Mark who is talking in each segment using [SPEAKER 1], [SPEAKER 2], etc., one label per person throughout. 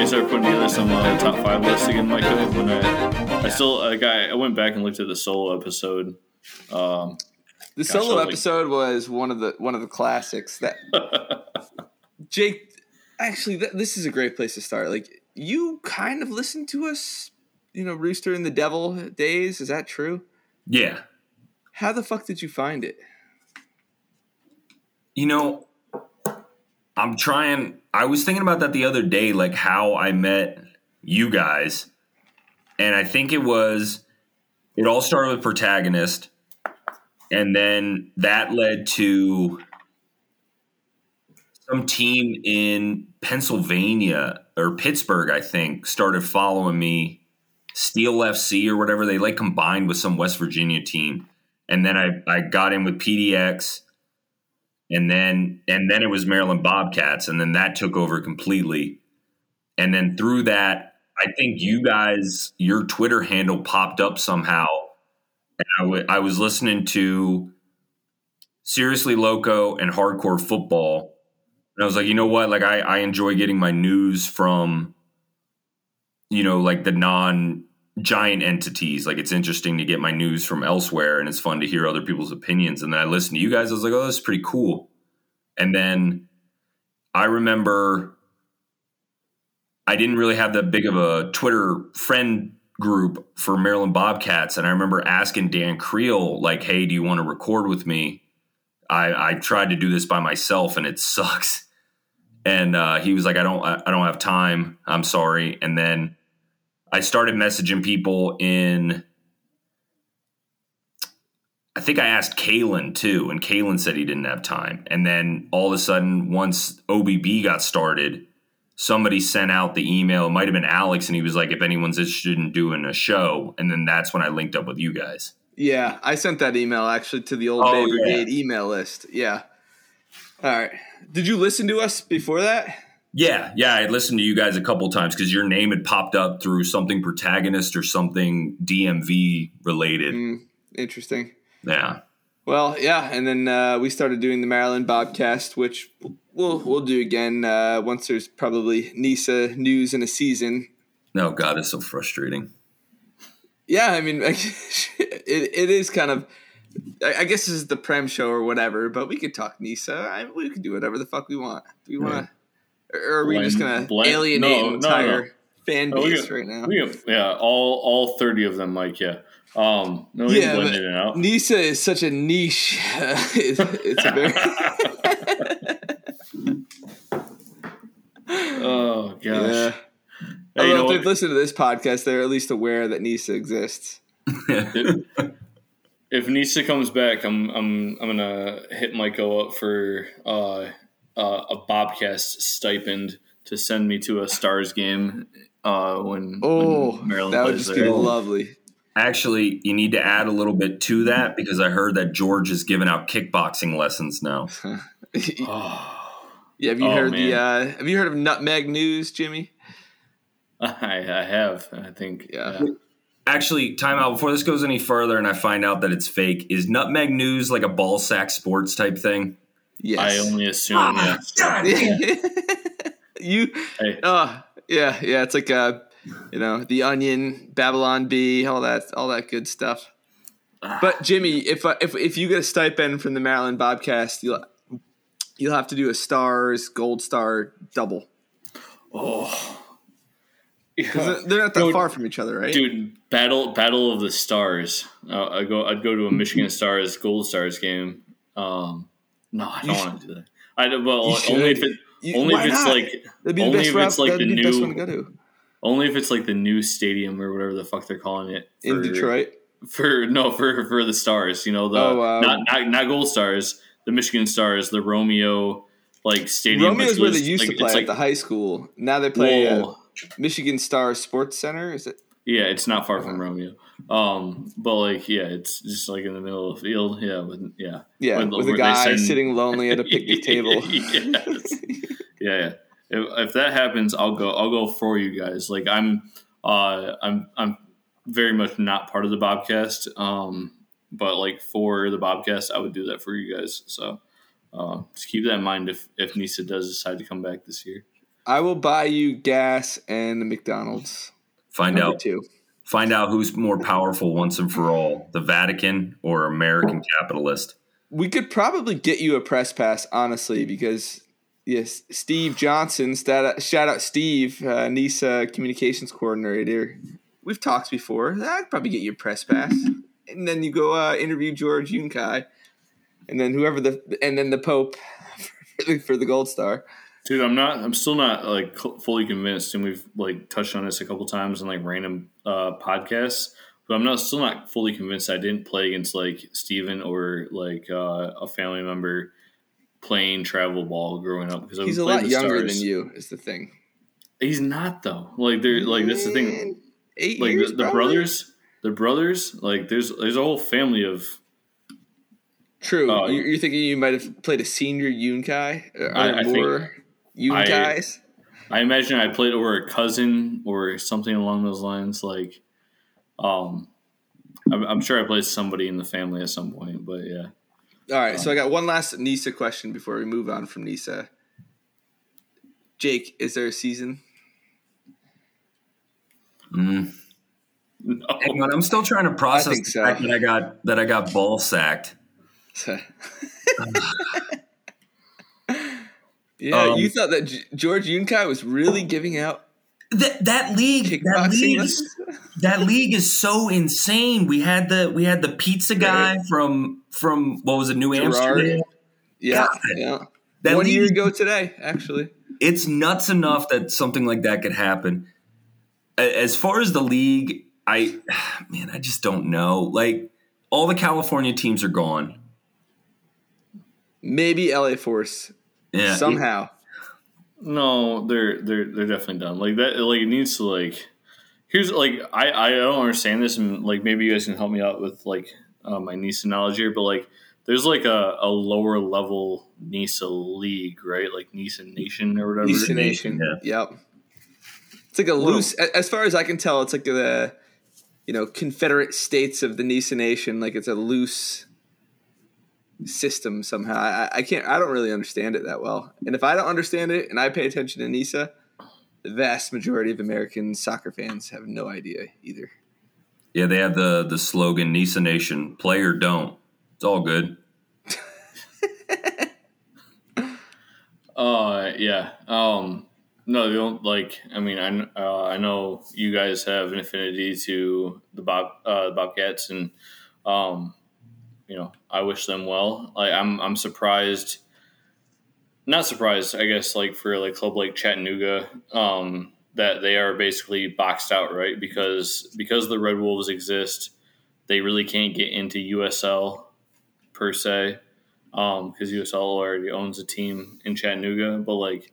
[SPEAKER 1] me to start putting together some uh, top five lists again, Michael. When I, I still like I, I went back and looked at the solo episode. Um,
[SPEAKER 2] The
[SPEAKER 1] Gosh,
[SPEAKER 2] solo
[SPEAKER 1] I was like-
[SPEAKER 2] episode was one of the one of the classics that Jake. Actually, th- this is a great place to start. Like you kind of listened to us, you know, Rooster and the Devil days. Is that true?
[SPEAKER 3] Yeah.
[SPEAKER 2] How the fuck did you find it?
[SPEAKER 3] You know, I'm trying. I was thinking about that the other day, like how I met you guys. And I think it was, it all started with Protagonist. And then that led to some team in Pennsylvania or Pittsburgh, I think, started following me. Steel FC or whatever. They like combined with some West Virginia team. And then I, I got in with PDX and then and then it was Maryland Bobcats, and then that took over completely. And then through that, I think you guys, your Twitter handle popped up somehow, and I I was listening to Seriously Loco and Hardcore Football, and I was like, you know what? Like I I enjoy getting my news from, you know, like the non giant entities. Like it's interesting to get my news from elsewhere and it's fun to hear other people's opinions. And then I listened to you guys. I was like, oh, that's pretty cool. And then I remember I didn't really have that big of a Twitter friend group for Maryland Bobcats. And I remember asking Dan Creel, like, hey, do you want to record with me? I, I tried to do this by myself and it sucks. And uh, he was like, I don't, I I don't have time. I'm sorry. And then I started messaging people in. I think I asked Kalen too, and Kalen said he didn't have time. And then all of a sudden, once OBB got started, somebody sent out the email. It might have been Alex, and he was like, "If anyone's interested in doing a show," and then that's when I linked up with you guys.
[SPEAKER 2] Yeah, I sent that email actually to the old
[SPEAKER 3] Oh,
[SPEAKER 2] Bay
[SPEAKER 3] yeah.
[SPEAKER 2] Brigade email list. Yeah. All right. Did you listen to us before that?
[SPEAKER 3] Yeah, yeah, I listened to you guys a couple times because your name had popped up through something protagonist or something DMV related.
[SPEAKER 2] Mm, interesting.
[SPEAKER 3] Yeah,
[SPEAKER 2] Well, yeah, and then uh, we started doing the Maryland Bobcast, which we'll we'll do again uh, once there's probably NISA news in a season.
[SPEAKER 3] no, God, it's so frustrating.
[SPEAKER 2] Yeah, I mean, it, it is kind of. I guess this is the Prem show or whatever, but we could talk NISA. I, we could do whatever the fuck we want. Do we want to, or are we
[SPEAKER 1] Blend-
[SPEAKER 2] just gonna
[SPEAKER 1] blend-
[SPEAKER 2] alienate
[SPEAKER 1] no,
[SPEAKER 2] an entire
[SPEAKER 1] no.
[SPEAKER 2] fan
[SPEAKER 1] No, we
[SPEAKER 2] base
[SPEAKER 1] can-
[SPEAKER 2] right now?
[SPEAKER 1] we can- yeah, all all thirty of them, Mike. Yeah. Um, no, we
[SPEAKER 2] Yeah,
[SPEAKER 1] can blend
[SPEAKER 2] but
[SPEAKER 1] it out.
[SPEAKER 2] NISA is such a niche. it's, it's a very.
[SPEAKER 1] Oh gosh.
[SPEAKER 2] yeah.
[SPEAKER 1] Hey, you know
[SPEAKER 2] Although if
[SPEAKER 1] what?
[SPEAKER 2] they listen to this podcast, they're at least aware that NISA exists.
[SPEAKER 1] if Nisa comes back, I'm I'm I'm gonna hit Michael up for uh, uh, a Bobcast stipend to send me to a Stars game uh, when,
[SPEAKER 2] Oh,
[SPEAKER 1] when Maryland
[SPEAKER 2] that would just
[SPEAKER 1] there.
[SPEAKER 2] be lovely.
[SPEAKER 3] Actually, you need to add a little bit to that because I heard that George is giving out kickboxing lessons now.
[SPEAKER 1] Oh,
[SPEAKER 2] Yeah, have you
[SPEAKER 1] Oh,
[SPEAKER 2] heard
[SPEAKER 1] man.
[SPEAKER 2] the? Uh, have you heard of Nutmeg News, Jimmy?
[SPEAKER 1] I, I have. I think.
[SPEAKER 2] Yeah.
[SPEAKER 3] Actually, time out before this goes any further and I find out that it's fake. Is Nutmeg News like a ball sack sports type thing?
[SPEAKER 2] Yes.
[SPEAKER 1] I only assume.
[SPEAKER 3] Ah,
[SPEAKER 1] yes.
[SPEAKER 2] you.
[SPEAKER 1] Hey.
[SPEAKER 2] Oh, yeah, yeah. It's like uh, you know, the Onion, Babylon Bee, all that, all that good stuff. But Jimmy, if uh, if if you get a stipend from the Maryland Bobcast, you'll you'll have to do a stars gold star double.
[SPEAKER 1] Oh.
[SPEAKER 2] 'Cause they're not that
[SPEAKER 1] Dude,
[SPEAKER 2] far from each other, right?
[SPEAKER 1] Dude, battle battle of the stars. Uh, I go. I'd go to a Michigan Stars Gold Stars game. Um, no, I don't want to do that. I don't- well only if it
[SPEAKER 2] You-
[SPEAKER 1] only if it's
[SPEAKER 2] not?
[SPEAKER 1] like
[SPEAKER 2] That'd be the
[SPEAKER 1] only if it's like the
[SPEAKER 2] be the best one
[SPEAKER 1] new
[SPEAKER 2] to go to
[SPEAKER 1] only if it's like the new stadium or whatever the fuck they're calling it
[SPEAKER 2] in Detroit.
[SPEAKER 1] for no for for the stars. You know the
[SPEAKER 2] Oh, um,
[SPEAKER 1] not, not not Gold Stars, the Michigan Stars, the Romeo like stadium.
[SPEAKER 2] Romeo's where they used
[SPEAKER 1] like,
[SPEAKER 2] to play at
[SPEAKER 1] like,
[SPEAKER 2] the high school. Now they play. Michigan Star Sports Center. Is it?
[SPEAKER 1] Yeah, it's not far from Romeo. Um, but like, yeah, it's just like in the middle of the field. Yeah, with, yeah,
[SPEAKER 2] Yeah,
[SPEAKER 1] When-
[SPEAKER 2] with a guy
[SPEAKER 1] send-
[SPEAKER 2] sitting lonely at a picnic table.
[SPEAKER 1] yes. Yeah, yeah. If, if that happens, I'll go. I'll go for you guys. Like I'm, uh, I'm, I'm very much not part of the Bobcast. Um, but like for the Bobcast, I would do that for you guys. So, uh, just keep that in mind if if Nisa does decide to come back this year.
[SPEAKER 2] I will buy you gas and the McDonald's.
[SPEAKER 3] Find
[SPEAKER 2] Number
[SPEAKER 3] out
[SPEAKER 2] two.
[SPEAKER 3] find out who's more powerful once and for all, the Vatican or American capitalist.
[SPEAKER 2] We could probably get you a press pass, honestly, because yes, Steve Johnson, shout out, shout out Steve, uh, NISA communications coordinator. We've talked before. I'd probably get you a press pass, and then you go uh, interview George Yunkai, and then whoever the and then the Pope for the, for the Gold Star.
[SPEAKER 1] Dude, I'm not. I'm still not like fully convinced, and we've like touched on this a couple times in like random uh, podcasts. But I'm not still not fully convinced. I didn't play against like Steven or like uh, a family member playing travel ball growing up because I
[SPEAKER 2] He's a lot younger
[SPEAKER 1] Stars.
[SPEAKER 2] than you. Is the thing.
[SPEAKER 1] He's not though. Like they're like that's the thing.
[SPEAKER 2] Eight
[SPEAKER 1] Like
[SPEAKER 2] years,
[SPEAKER 1] the, the brothers, the brothers. Like there's there's a whole family of.
[SPEAKER 2] True.
[SPEAKER 1] Oh,
[SPEAKER 2] you're, thinking you might have played a senior Yunkai?
[SPEAKER 1] I-
[SPEAKER 2] there
[SPEAKER 1] I think-
[SPEAKER 2] more guys.
[SPEAKER 1] I imagine I played over a cousin or something along those lines. Like, um, I'm, I'm sure I played somebody in the family at some point. But yeah.
[SPEAKER 2] All right, so I got one last Nisa question before we move on from Nisa. Jake, is there a season?
[SPEAKER 3] Mm.
[SPEAKER 1] No.
[SPEAKER 3] Hang on, I'm still trying to process the
[SPEAKER 2] so.
[SPEAKER 3] fact that I got that I got ball sacked.
[SPEAKER 2] yeah,
[SPEAKER 3] Um,
[SPEAKER 2] you thought that G- George Yunkai was really giving out
[SPEAKER 3] That that league, that league, is, that league is so insane. We had the we had the pizza guy
[SPEAKER 2] Right.
[SPEAKER 3] from from what was it, New
[SPEAKER 2] Gerard.
[SPEAKER 3] Amsterdam.
[SPEAKER 2] Yeah,
[SPEAKER 3] God.
[SPEAKER 2] yeah.
[SPEAKER 3] That
[SPEAKER 2] One
[SPEAKER 3] league
[SPEAKER 2] year ago today, actually.
[SPEAKER 3] it's nuts enough that something like that could happen. As far as the league, I man, I just don't know. Like all the California teams are gone.
[SPEAKER 2] Maybe LA Force
[SPEAKER 3] Yeah,
[SPEAKER 2] somehow.
[SPEAKER 1] No, they're they're they're definitely done. Like that. Like it needs to like. Here's like I I don't understand this, and like maybe you guys can help me out with like uh, my NISA knowledge here. But like, there's like a, a lower level NISA league, right? Like NISA Nation or whatever.
[SPEAKER 2] Nisa
[SPEAKER 3] Nation,
[SPEAKER 2] Nation. Yep. It's like a loose, a- as far as I can tell, it's like the, you know, Confederate States of the Nisa Nation. Like it's a loose system somehow. I, I can't, I don't really understand it that well. And if I don't understand it and I pay attention to Nisa, the vast majority of American soccer fans have no idea either.
[SPEAKER 3] yeah. They have the the slogan "Nisa Nation: Play or Don't." It's all good.
[SPEAKER 1] Uh, yeah. Um, no, they don't like. I mean, I uh, I know you guys have an affinity to the Bob uh, Bobcats, and um, you know, I wish them well. Like, I'm I'm surprised. Not surprised, I guess. Like for like club like Chattanooga, um, that they are basically boxed out, right? Because because the Red Wolves exist, they really can't get into USL per se because USL already owns a team in Chattanooga. But like,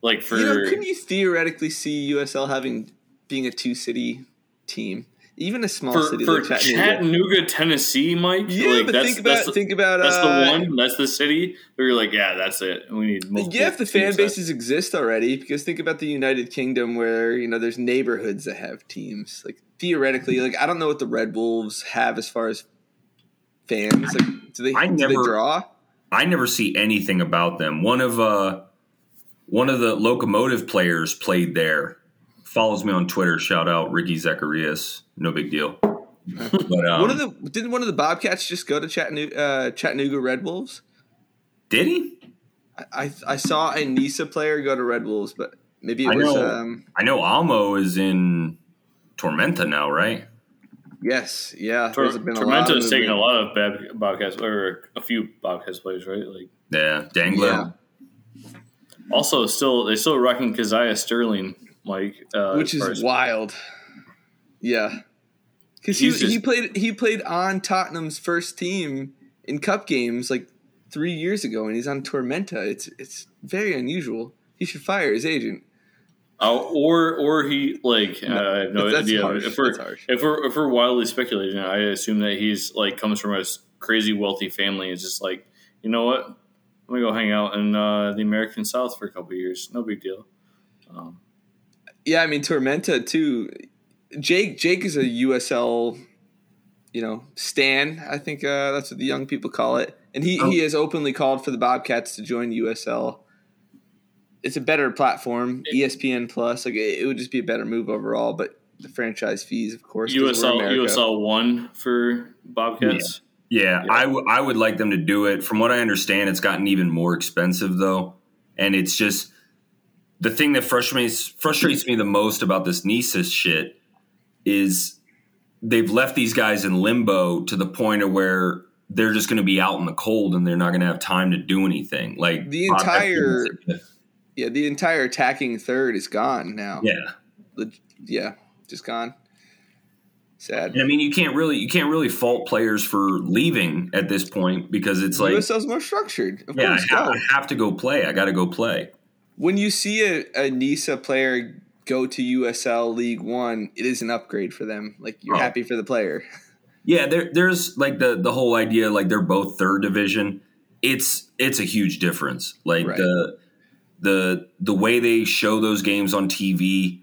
[SPEAKER 1] like for
[SPEAKER 2] you know, couldn't you theoretically see USL having being a two city team, even a small
[SPEAKER 1] for,
[SPEAKER 2] city
[SPEAKER 1] for
[SPEAKER 2] like Chattanooga?
[SPEAKER 1] Chattanooga, Tennessee, Mike.
[SPEAKER 2] yeah,
[SPEAKER 1] like,
[SPEAKER 2] but
[SPEAKER 1] that's,
[SPEAKER 2] think about
[SPEAKER 1] that's the,
[SPEAKER 2] think about
[SPEAKER 1] that's
[SPEAKER 2] uh,
[SPEAKER 1] the one. That's the city where you're like, yeah, that's it. We need multiple
[SPEAKER 2] Yeah, if the fan
[SPEAKER 1] teams
[SPEAKER 2] bases exist already, because think about the United Kingdom where, you know, there's neighborhoods that have teams. Like theoretically, like I don't know what the Red Wolves have as far as fans. Like do they
[SPEAKER 3] I
[SPEAKER 2] do
[SPEAKER 3] never-
[SPEAKER 2] they draw?
[SPEAKER 3] I never see anything about them. One of uh, one of the locomotive players played there. Follows me on Twitter. Shout out Ricky Zacharias. No big deal. But um,
[SPEAKER 2] one of the didn't one of the Bobcats just go to Chattanooga, uh, Chattanooga Red Wolves?
[SPEAKER 3] did he?
[SPEAKER 2] I, I I saw a Nisa player go to Red Wolves, but maybe it
[SPEAKER 3] I
[SPEAKER 2] was
[SPEAKER 3] know.
[SPEAKER 2] um
[SPEAKER 3] I know Almo is in Tormenta now, right?
[SPEAKER 2] yes, yeah.
[SPEAKER 1] Tor-
[SPEAKER 2] there's been a lot
[SPEAKER 1] Tormenta
[SPEAKER 2] of
[SPEAKER 1] is taking a lot of bad Bobcats or a few Bobcats players, right? Like
[SPEAKER 3] Yeah, Dangler.
[SPEAKER 2] Yeah.
[SPEAKER 1] also still they still rocking Kazaiah Sterling, Mike, uh,
[SPEAKER 2] which is
[SPEAKER 1] as-
[SPEAKER 2] wild. Yeah, because he,
[SPEAKER 1] just-
[SPEAKER 2] he played he played on Tottenham's first team in cup games like three years ago, and he's on Tormenta. It's it's very unusual. He should fire his agent.
[SPEAKER 1] Oh, or or he like uh, I have no idea.
[SPEAKER 2] harsh.
[SPEAKER 1] If we're if we're if we're wildly speculating, I assume that he's like comes from a crazy wealthy family. It's just like you know what, I'm gonna go hang out in uh, the American South for a couple of years. No big deal. Um,
[SPEAKER 2] Yeah, I mean Tormenta too. Jake Jake is a USL, you know, stan. I think uh, that's what the young people call it, and he
[SPEAKER 3] Oh.
[SPEAKER 2] he has openly called for the Bobcats to join USL. it's a better platform. ESPN Plus, like it, it would just be a better move overall. But the franchise fees, of course.
[SPEAKER 1] USL USL one for Bobcats.
[SPEAKER 3] Yeah,
[SPEAKER 1] Yeah.
[SPEAKER 3] I, w- I would like them to do it. From what I understand, it's gotten even more expensive though, and it's just the thing that frustrates frustrates me the most about this Nisus shit is they've left these guys in limbo to the point of where they're just going to be out in the cold and they're not going to have time to do anything. Like
[SPEAKER 2] The entire- Yeah, the entire attacking third is gone now.
[SPEAKER 3] yeah.
[SPEAKER 2] Leg- yeah, just gone. Sad.
[SPEAKER 3] And I mean, you can't really you can't really fault players for leaving at this point because it's like,
[SPEAKER 2] USL's more structured. Of
[SPEAKER 3] yeah, I
[SPEAKER 2] course,
[SPEAKER 3] have,
[SPEAKER 2] go.
[SPEAKER 3] I have to go play. I got to go play.
[SPEAKER 2] When you see a, a NISA player go to USL League One, it is an upgrade for them. Like you're
[SPEAKER 3] Oh.
[SPEAKER 2] happy for the player.
[SPEAKER 3] Yeah, there, there's like the the whole idea like they're both third division. It's it's a huge difference. Like
[SPEAKER 2] Right.
[SPEAKER 3] the the the way they show those games on TV.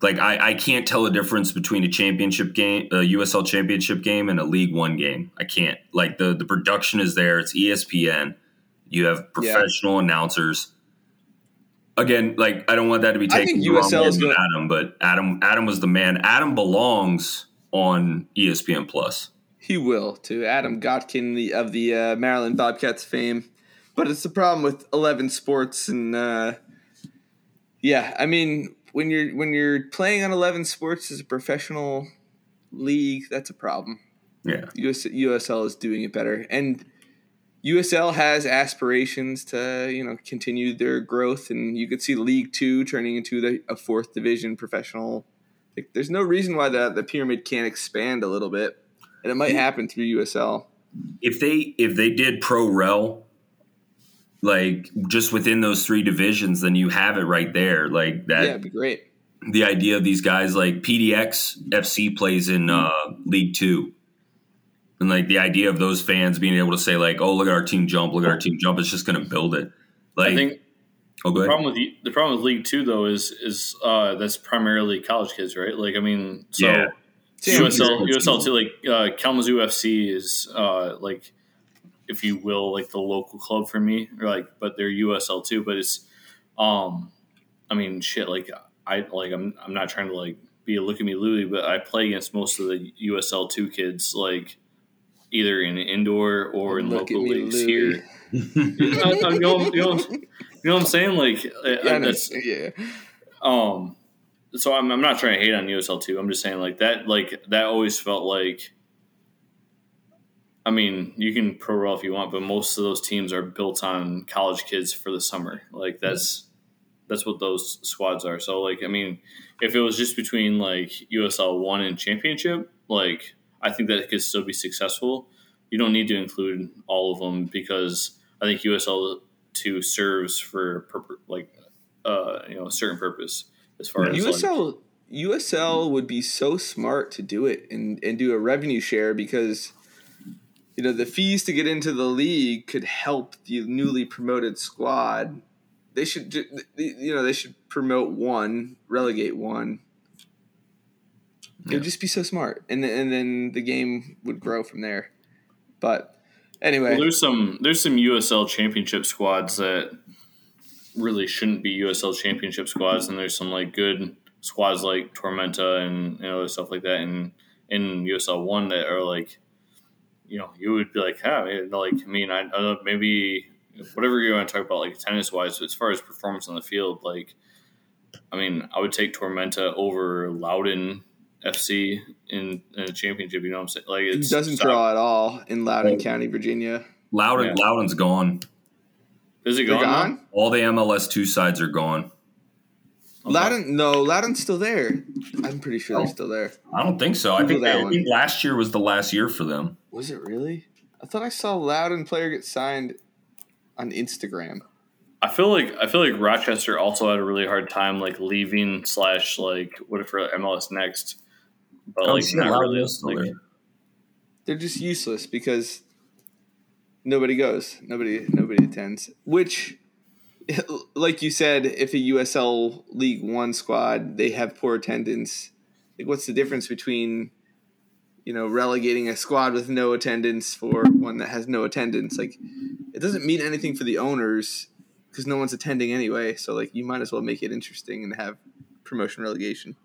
[SPEAKER 3] Like I, I can't tell a difference between a championship game, a USL championship game, and a League One game. I can't. Like the the production is there. It's ESPN. You have professional announcers. Again, like I don't want that to be taken. I think
[SPEAKER 2] USL is
[SPEAKER 3] from
[SPEAKER 2] gonna-
[SPEAKER 3] Adam, but Adam Adam was the man. Adam belongs on ESPN Plus.
[SPEAKER 2] He will to Adam Gotkin the, of the uh, Maryland Bobcats fame, but it's the problem with Eleven Sports and uh, yeah, I mean when you're when you're playing on Eleven Sports as a professional league, that's a problem.
[SPEAKER 3] Yeah.
[SPEAKER 2] US, USL is doing it better, and USL has aspirations to you know continue their growth, and you could see League Two turning into the, a fourth division professional. Like, there's no reason why the the pyramid can't expand a little bit, and it might happen through USL.
[SPEAKER 3] if they if they did pro rel like just within those three divisions then you have it right there like that
[SPEAKER 2] yeah, it'd be great.
[SPEAKER 3] the idea of these guys like pdx fc plays in uh league two and like the idea of those fans being able to say like oh look at our team jump look at our team jump it's just going to build it like
[SPEAKER 1] I think
[SPEAKER 3] oh
[SPEAKER 1] the problem with the, the problem with League Two though is is uh, that's primarily college kids, right? Like I mean, so
[SPEAKER 3] Yeah.
[SPEAKER 1] USL USL too, like uh, Kalamazoo FC is uh, like, if you will, like the local club for me, or like, but they're USL too. But it's, um, I mean, shit. Like I like I'm I'm not trying to like be a look at me Louie, but I play against most of the USL two kids, like either in indoor or in
[SPEAKER 2] Look
[SPEAKER 1] local leagues here. I, I, you, know, you, know, you know what I'm saying? Like uh,
[SPEAKER 2] Yeah, I
[SPEAKER 1] I, that's
[SPEAKER 2] yeah.
[SPEAKER 1] um, so I'm, I'm not trying to hate on USL two. I'm just saying like that, like that always felt like. I mean, you can pro roll if you want, but most of those teams are built on college kids for the summer. Like mm-hmm. that's that's what those squads are. So like, I mean, if it was just between like USL one and championship, like I think that it could still be successful. You don't need to include all of them because I think USL two serves for like uh, you know a certain purpose as far as like,
[SPEAKER 2] USL USL would be so smart to do it and, and do a revenue share because you know the fees to get into the league could help the newly promoted squad. They should you know they should promote one, relegate one. It
[SPEAKER 3] Yeah.
[SPEAKER 2] would just be so smart, and then, and then the game would grow from there. But anyway,
[SPEAKER 1] Well, there's some there's some USL championship squads that really shouldn't be USL championship squads, and there's some like good squads like Tormenta and you know other stuff like that and in USL one that are like, you know, you would be like, man, like I mean, I, I know, maybe whatever you want to talk about, like tennis wise, as far as performance on the field, like, I mean, I would take Tormenta over Loudoun FC in, in a championship. You know what I'm saying? Like,
[SPEAKER 2] it doesn't
[SPEAKER 1] so-
[SPEAKER 2] draw at all in Loudoun County, Virginia.
[SPEAKER 3] loudoun
[SPEAKER 1] Yeah.
[SPEAKER 3] loudoun's gone
[SPEAKER 1] Is it gone?
[SPEAKER 2] gone.
[SPEAKER 3] all the mls two sides are gone
[SPEAKER 1] Okay.
[SPEAKER 2] Loudoun, no, Loudoun's still there. I'm pretty sure
[SPEAKER 3] Oh.
[SPEAKER 2] they're still there.
[SPEAKER 3] i don't think so i think,
[SPEAKER 2] that
[SPEAKER 3] they, I think last year was the last year for them
[SPEAKER 2] Was it really? I thought I saw Loudoun player get signed on Instagram.
[SPEAKER 1] I feel like I feel like Rochester also had a really hard time like leaving slash like what if for MLS next, but like not really. Like,
[SPEAKER 3] there.
[SPEAKER 2] They're just useless because nobody goes, nobody nobody attends. Which, like you said, if a USL League One squad they have poor attendance, like what's the difference between you know relegating a squad with no attendance for one that has no attendance? Like it doesn't mean anything for the owners because no one's attending anyway. So like you might as well make it interesting and have promotion relegation.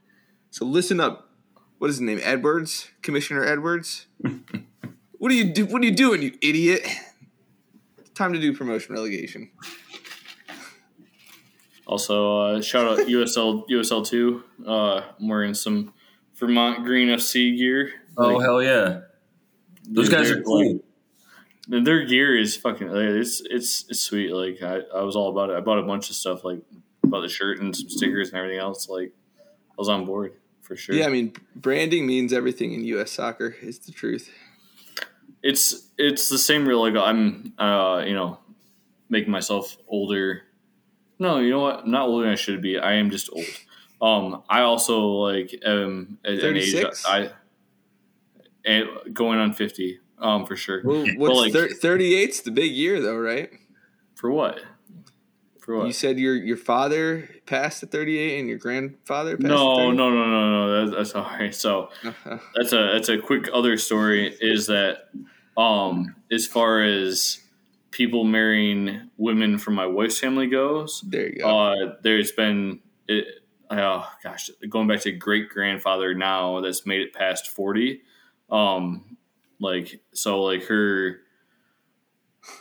[SPEAKER 2] So listen up. What is his name? Edwards, Commissioner Edwards. what are you do? What are you doing, you idiot? Time to do promotion relegation.
[SPEAKER 1] Also, uh, shout out USL USL two. Uh, I'm wearing some Vermont Green FC gear.
[SPEAKER 3] Oh
[SPEAKER 1] Like,
[SPEAKER 3] hell yeah! Those guys
[SPEAKER 1] they're,
[SPEAKER 3] are cool.
[SPEAKER 1] like, their gear is fucking. like, It's it's it's sweet. Like I, I was all about it. I bought a bunch of stuff like bought the shirt and some stickers and everything else. Like I was on board for sure.
[SPEAKER 2] Yeah, I mean branding means everything in U.S. soccer. Is the truth.
[SPEAKER 1] it's it's the same real like I'm uh you know making myself older. No, you know what? I'm not older than I should be. I am just old. Um, I also like um at an age
[SPEAKER 2] 36?
[SPEAKER 1] I and going on fifty. Um, for sure.
[SPEAKER 2] Well, what's
[SPEAKER 1] like-
[SPEAKER 2] thir- 38's the big year though, right?
[SPEAKER 1] For what? For what?
[SPEAKER 2] You said your your father passed at 38 and your grandfather passed
[SPEAKER 1] no, no, no, no, no. That's, that's all right. So
[SPEAKER 2] 30? Uh,
[SPEAKER 1] that's a that's a quick other story. Is that um as far as people marrying women from my wife's family goes,
[SPEAKER 2] there you go.
[SPEAKER 1] Uh, there's been, it, oh gosh, going back to great grandfather now that's made it past forty. Um, like so, like her,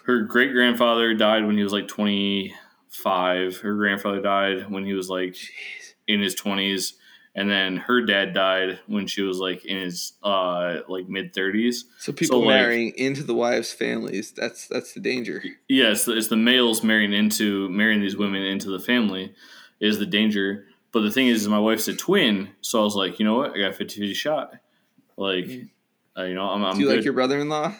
[SPEAKER 1] her great grandfather died when he was like twenty five. Her grandfather died when he was like in his twenties, and then her dad died when she was like in his uh like mid thirties.
[SPEAKER 2] so people
[SPEAKER 1] like-
[SPEAKER 2] marrying into the wives' families. That's that's the danger.
[SPEAKER 1] Yeah, it's the, it's the males marrying into marrying these women into the family is the danger. But the thing is, is my wife's a twin, so I was like, you know what, I got a 50 shot. Like, uh, you know, I'm, I'm
[SPEAKER 2] Do you
[SPEAKER 1] good.
[SPEAKER 2] like your brother-in-law?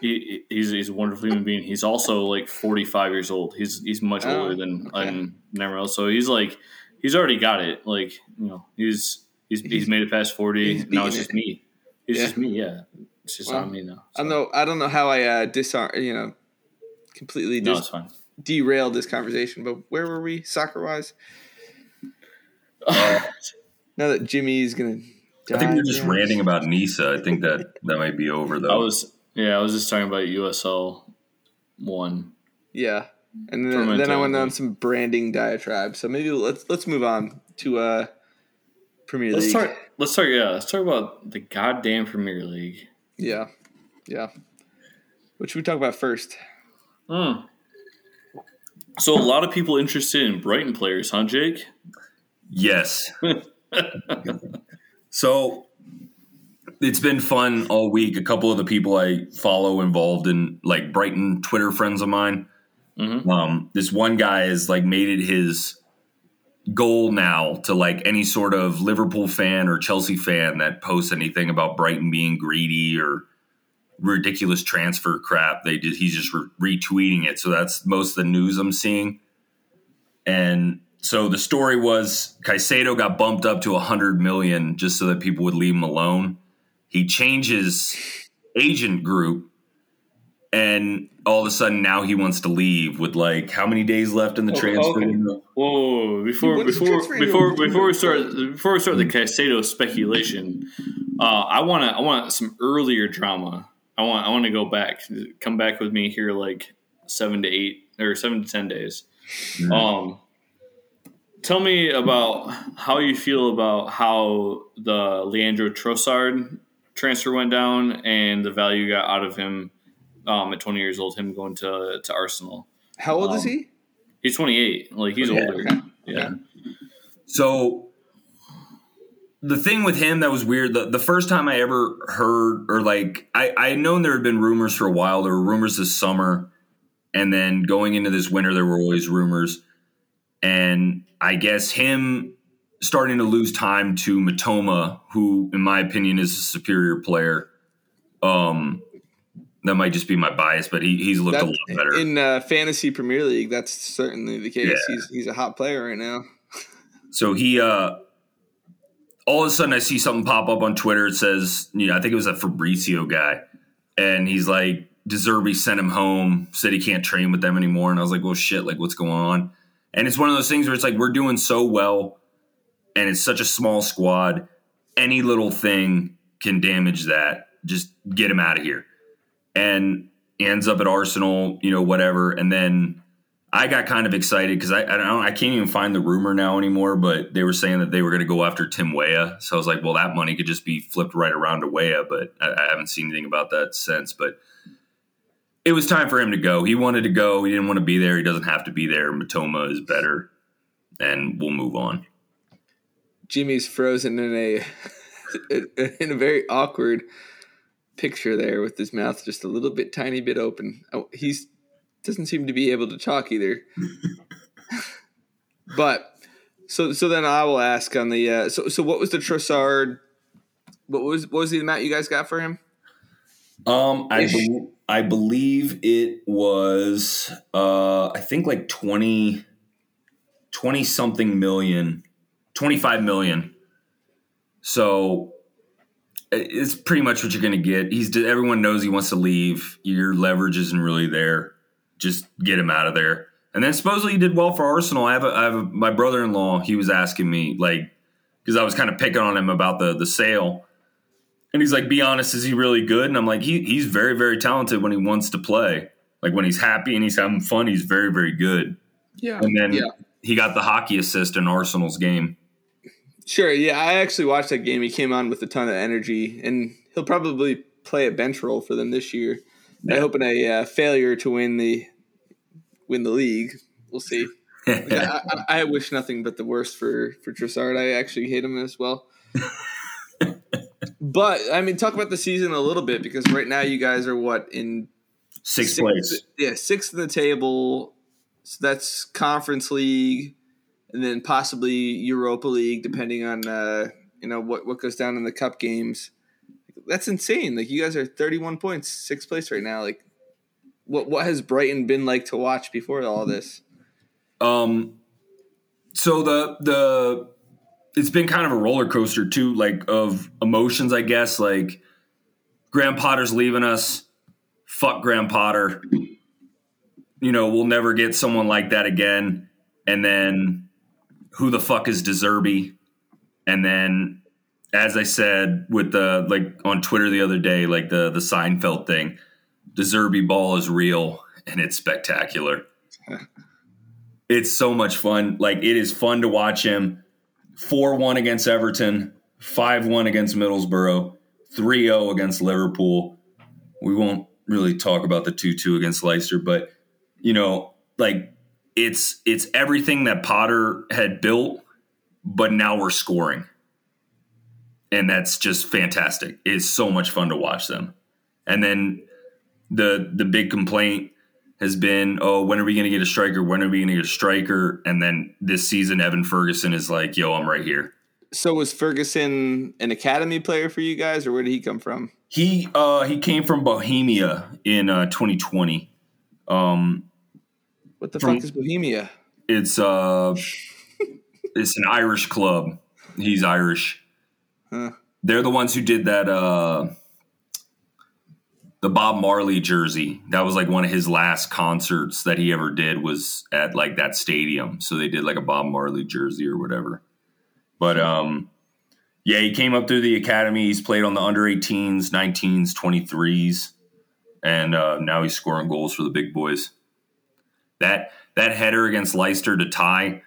[SPEAKER 1] He, he's he's a wonderful human being. He's also like 45 years old. He's he's much
[SPEAKER 2] Oh,
[SPEAKER 1] older than
[SPEAKER 2] okay.
[SPEAKER 1] I'm never else. So he's like he's already got it. Like you know, he's he's he's,
[SPEAKER 2] He's-
[SPEAKER 1] made it past 40.
[SPEAKER 2] he's
[SPEAKER 1] Now it's
[SPEAKER 2] beating
[SPEAKER 1] just me. It's
[SPEAKER 2] Yeah.
[SPEAKER 1] just me. Yeah, it's just
[SPEAKER 2] Well,
[SPEAKER 1] on me now.
[SPEAKER 2] I don't know. I don't know how I uh, disarm. You know, completely
[SPEAKER 1] No,
[SPEAKER 2] dis-
[SPEAKER 1] it's fine.
[SPEAKER 2] derailed this conversation. But where were we soccer wise? Now that Jimmy's gonna.
[SPEAKER 3] I think we're just ranting about Nisa. I think that that might be over though.
[SPEAKER 1] I was yeah, I was just talking about USL one.
[SPEAKER 2] Yeah, and then, then I went on some branding diatribe. So maybe let's let's move on to uh Premier
[SPEAKER 1] Let's
[SPEAKER 2] League.
[SPEAKER 1] talk. Let's talk. Yeah, let's talk about the goddamn Premier League.
[SPEAKER 2] Yeah, yeah. What should we talk about first?
[SPEAKER 1] Hmm. So a lot of people interested in Brighton players, huh, Jake?
[SPEAKER 3] Yes. so it's been fun all week. A couple of the people I follow involved in like Brighton Twitter friends of mine.
[SPEAKER 1] Mhm.
[SPEAKER 3] Um, this one guy has like made it his goal now to like any sort of Liverpool fan or Chelsea fan that posts anything about Brighton being greedy or ridiculous transfer crap. They just he's just re- retweeting it. So that's most of the news I'm seeing. And so the story was Caicedo got bumped up to 100 million just so that people would leave him alone. He changes agent group and all of a sudden now he wants to leave with like how many days left in the
[SPEAKER 1] Oh,
[SPEAKER 3] transfer
[SPEAKER 1] okay.
[SPEAKER 3] window?
[SPEAKER 1] Whoa, whoa, whoa. before
[SPEAKER 2] What is
[SPEAKER 1] before before before we start before we start the Caicedo speculation, uh, I want to I want some earlier drama. I want I want to go back, come back with me here like seven to eight or seven to ten days. Um, tell me about how you feel about how the Leandro Trossard transfer went down and the value you got out of him um, at 20 years old, him going to to Arsenal.
[SPEAKER 2] How old is
[SPEAKER 1] Um,
[SPEAKER 2] he?
[SPEAKER 1] He's 28. Like he's
[SPEAKER 2] Yeah,
[SPEAKER 1] older.
[SPEAKER 2] okay.
[SPEAKER 1] Yeah.
[SPEAKER 3] So the thing with him that was weird, the, the first time I ever heard or like I, I had known there had been rumors for a while. There were rumors this summer, and then going into this winter there were always rumors. And I guess him starting to lose time to Mitoma, who in my opinion is a superior player. Um that might just be my bias, but he, he's looked a lot better.
[SPEAKER 2] in uh, fantasy Premier League. That's certainly the case.
[SPEAKER 3] Yeah.
[SPEAKER 2] He's he's a hot player right now.
[SPEAKER 3] So he, uh, all of a sudden, I see something pop up on Twitter. It says, you know, I think it was a Fabrizio guy, and he's like, De Zerbi sent him home, said he can't train with them anymore. And I was like, well, shit, like what's going on? And it's one of those things where it's like we're doing so well, and it's such a small squad. Any little thing can damage that. Just get him out of here. And ends up at Arsenal, you know, whatever. And then I got kind of excited because I I don't I can't even find the rumor now anymore, but they were saying that they were going to go after Tim Weah. So I was like, well, that money could just be flipped right around to Weah, but I, I haven't seen anything about that since. But it was time for him to go. He wanted to go. He didn't want to be there. He doesn't have to be there. Mitoma is better, and we'll move on.
[SPEAKER 2] Jimmy's frozen in a in a very awkward picture there with his mouth just a little bit tiny bit open. Oh, he's doesn't seem to be able to talk either. but so so then I will ask on the uh, so so what was the Trossard? What was what was the amount you guys got for him?
[SPEAKER 3] Um, I be- I believe it was uh I think like 20 20 something million 25 million. So it's pretty much what you're going to get. He's everyone knows he wants to leave. Your leverage isn't really there. Just get him out of there. And then supposedly he did well for Arsenal. I have, a, I have a, my brother-in-law. He was asking me like because I was kind of picking on him about the the sale. And he's like, "Be honest, is he really good?" And I'm like, "He he's very very talented when he wants to play. Like when he's happy and he's having fun, he's very very good."
[SPEAKER 2] Yeah.
[SPEAKER 3] And then
[SPEAKER 2] yeah.
[SPEAKER 3] he got the hockey assist in Arsenal's game.
[SPEAKER 2] Sure. Yeah, I actually watched that game. He came on with a ton of energy, and he'll probably play a bench role for them this year.
[SPEAKER 3] Yeah.
[SPEAKER 2] I hope in a uh, failure to win the win the league. We'll see. I, I, I wish nothing but the worst for for Trossard. I actually hate him as well. but I mean, talk about the season a little bit because right now you guys are what in
[SPEAKER 3] Sixth place.
[SPEAKER 2] Yeah, sixth in the table. So that's Conference League, and then possibly Europa League, depending on uh, you know what what goes down in the cup games. That's insane. Like you guys are thirty one points, sixth place right now. Like, what what has Brighton been like to watch before all this?
[SPEAKER 3] Um, so the the it's been kind of a roller coaster too, like of emotions, I guess. Like Graham Potter's leaving us. Fuck Graham Potter. You know, we'll never get someone like that again. And then who the fuck is De Zerbi? And then as I said with the like on Twitter the other day, like the the Seinfeld thing, De Zerbi ball is real and it's spectacular. it's so much fun. Like it is fun to watch him. 4-1 against Everton, 5-1 against Middlesbrough, 3-0 against Liverpool. We won't really talk about the 2-2 against Leicester, but you know, like it's it's everything that Potter had built, but now we're scoring. And that's just fantastic. It's so much fun to watch them. And then the the big complaint has been, oh, when are we going to get a striker? When are we going to get a striker? And then this season, Evan Ferguson is like, yo, I'm right here.
[SPEAKER 2] So was Ferguson an academy player for you guys, or where did he come from?
[SPEAKER 3] He uh, he came from Bohemia in uh, 2020. Um,
[SPEAKER 2] what the fuck is Bohemia?
[SPEAKER 3] It's uh, it's an Irish club. He's Irish.
[SPEAKER 2] Huh.
[SPEAKER 3] They're the ones who did that. Uh, the Bob Marley jersey. That was like one of his last concerts that he ever did was at like that stadium. So they did like a Bob Marley jersey or whatever. But um yeah, he came up through the academy. He's played on the under 18s, 19s, 23s, and uh, now he's scoring goals for the big boys. That that header against Leicester to tie,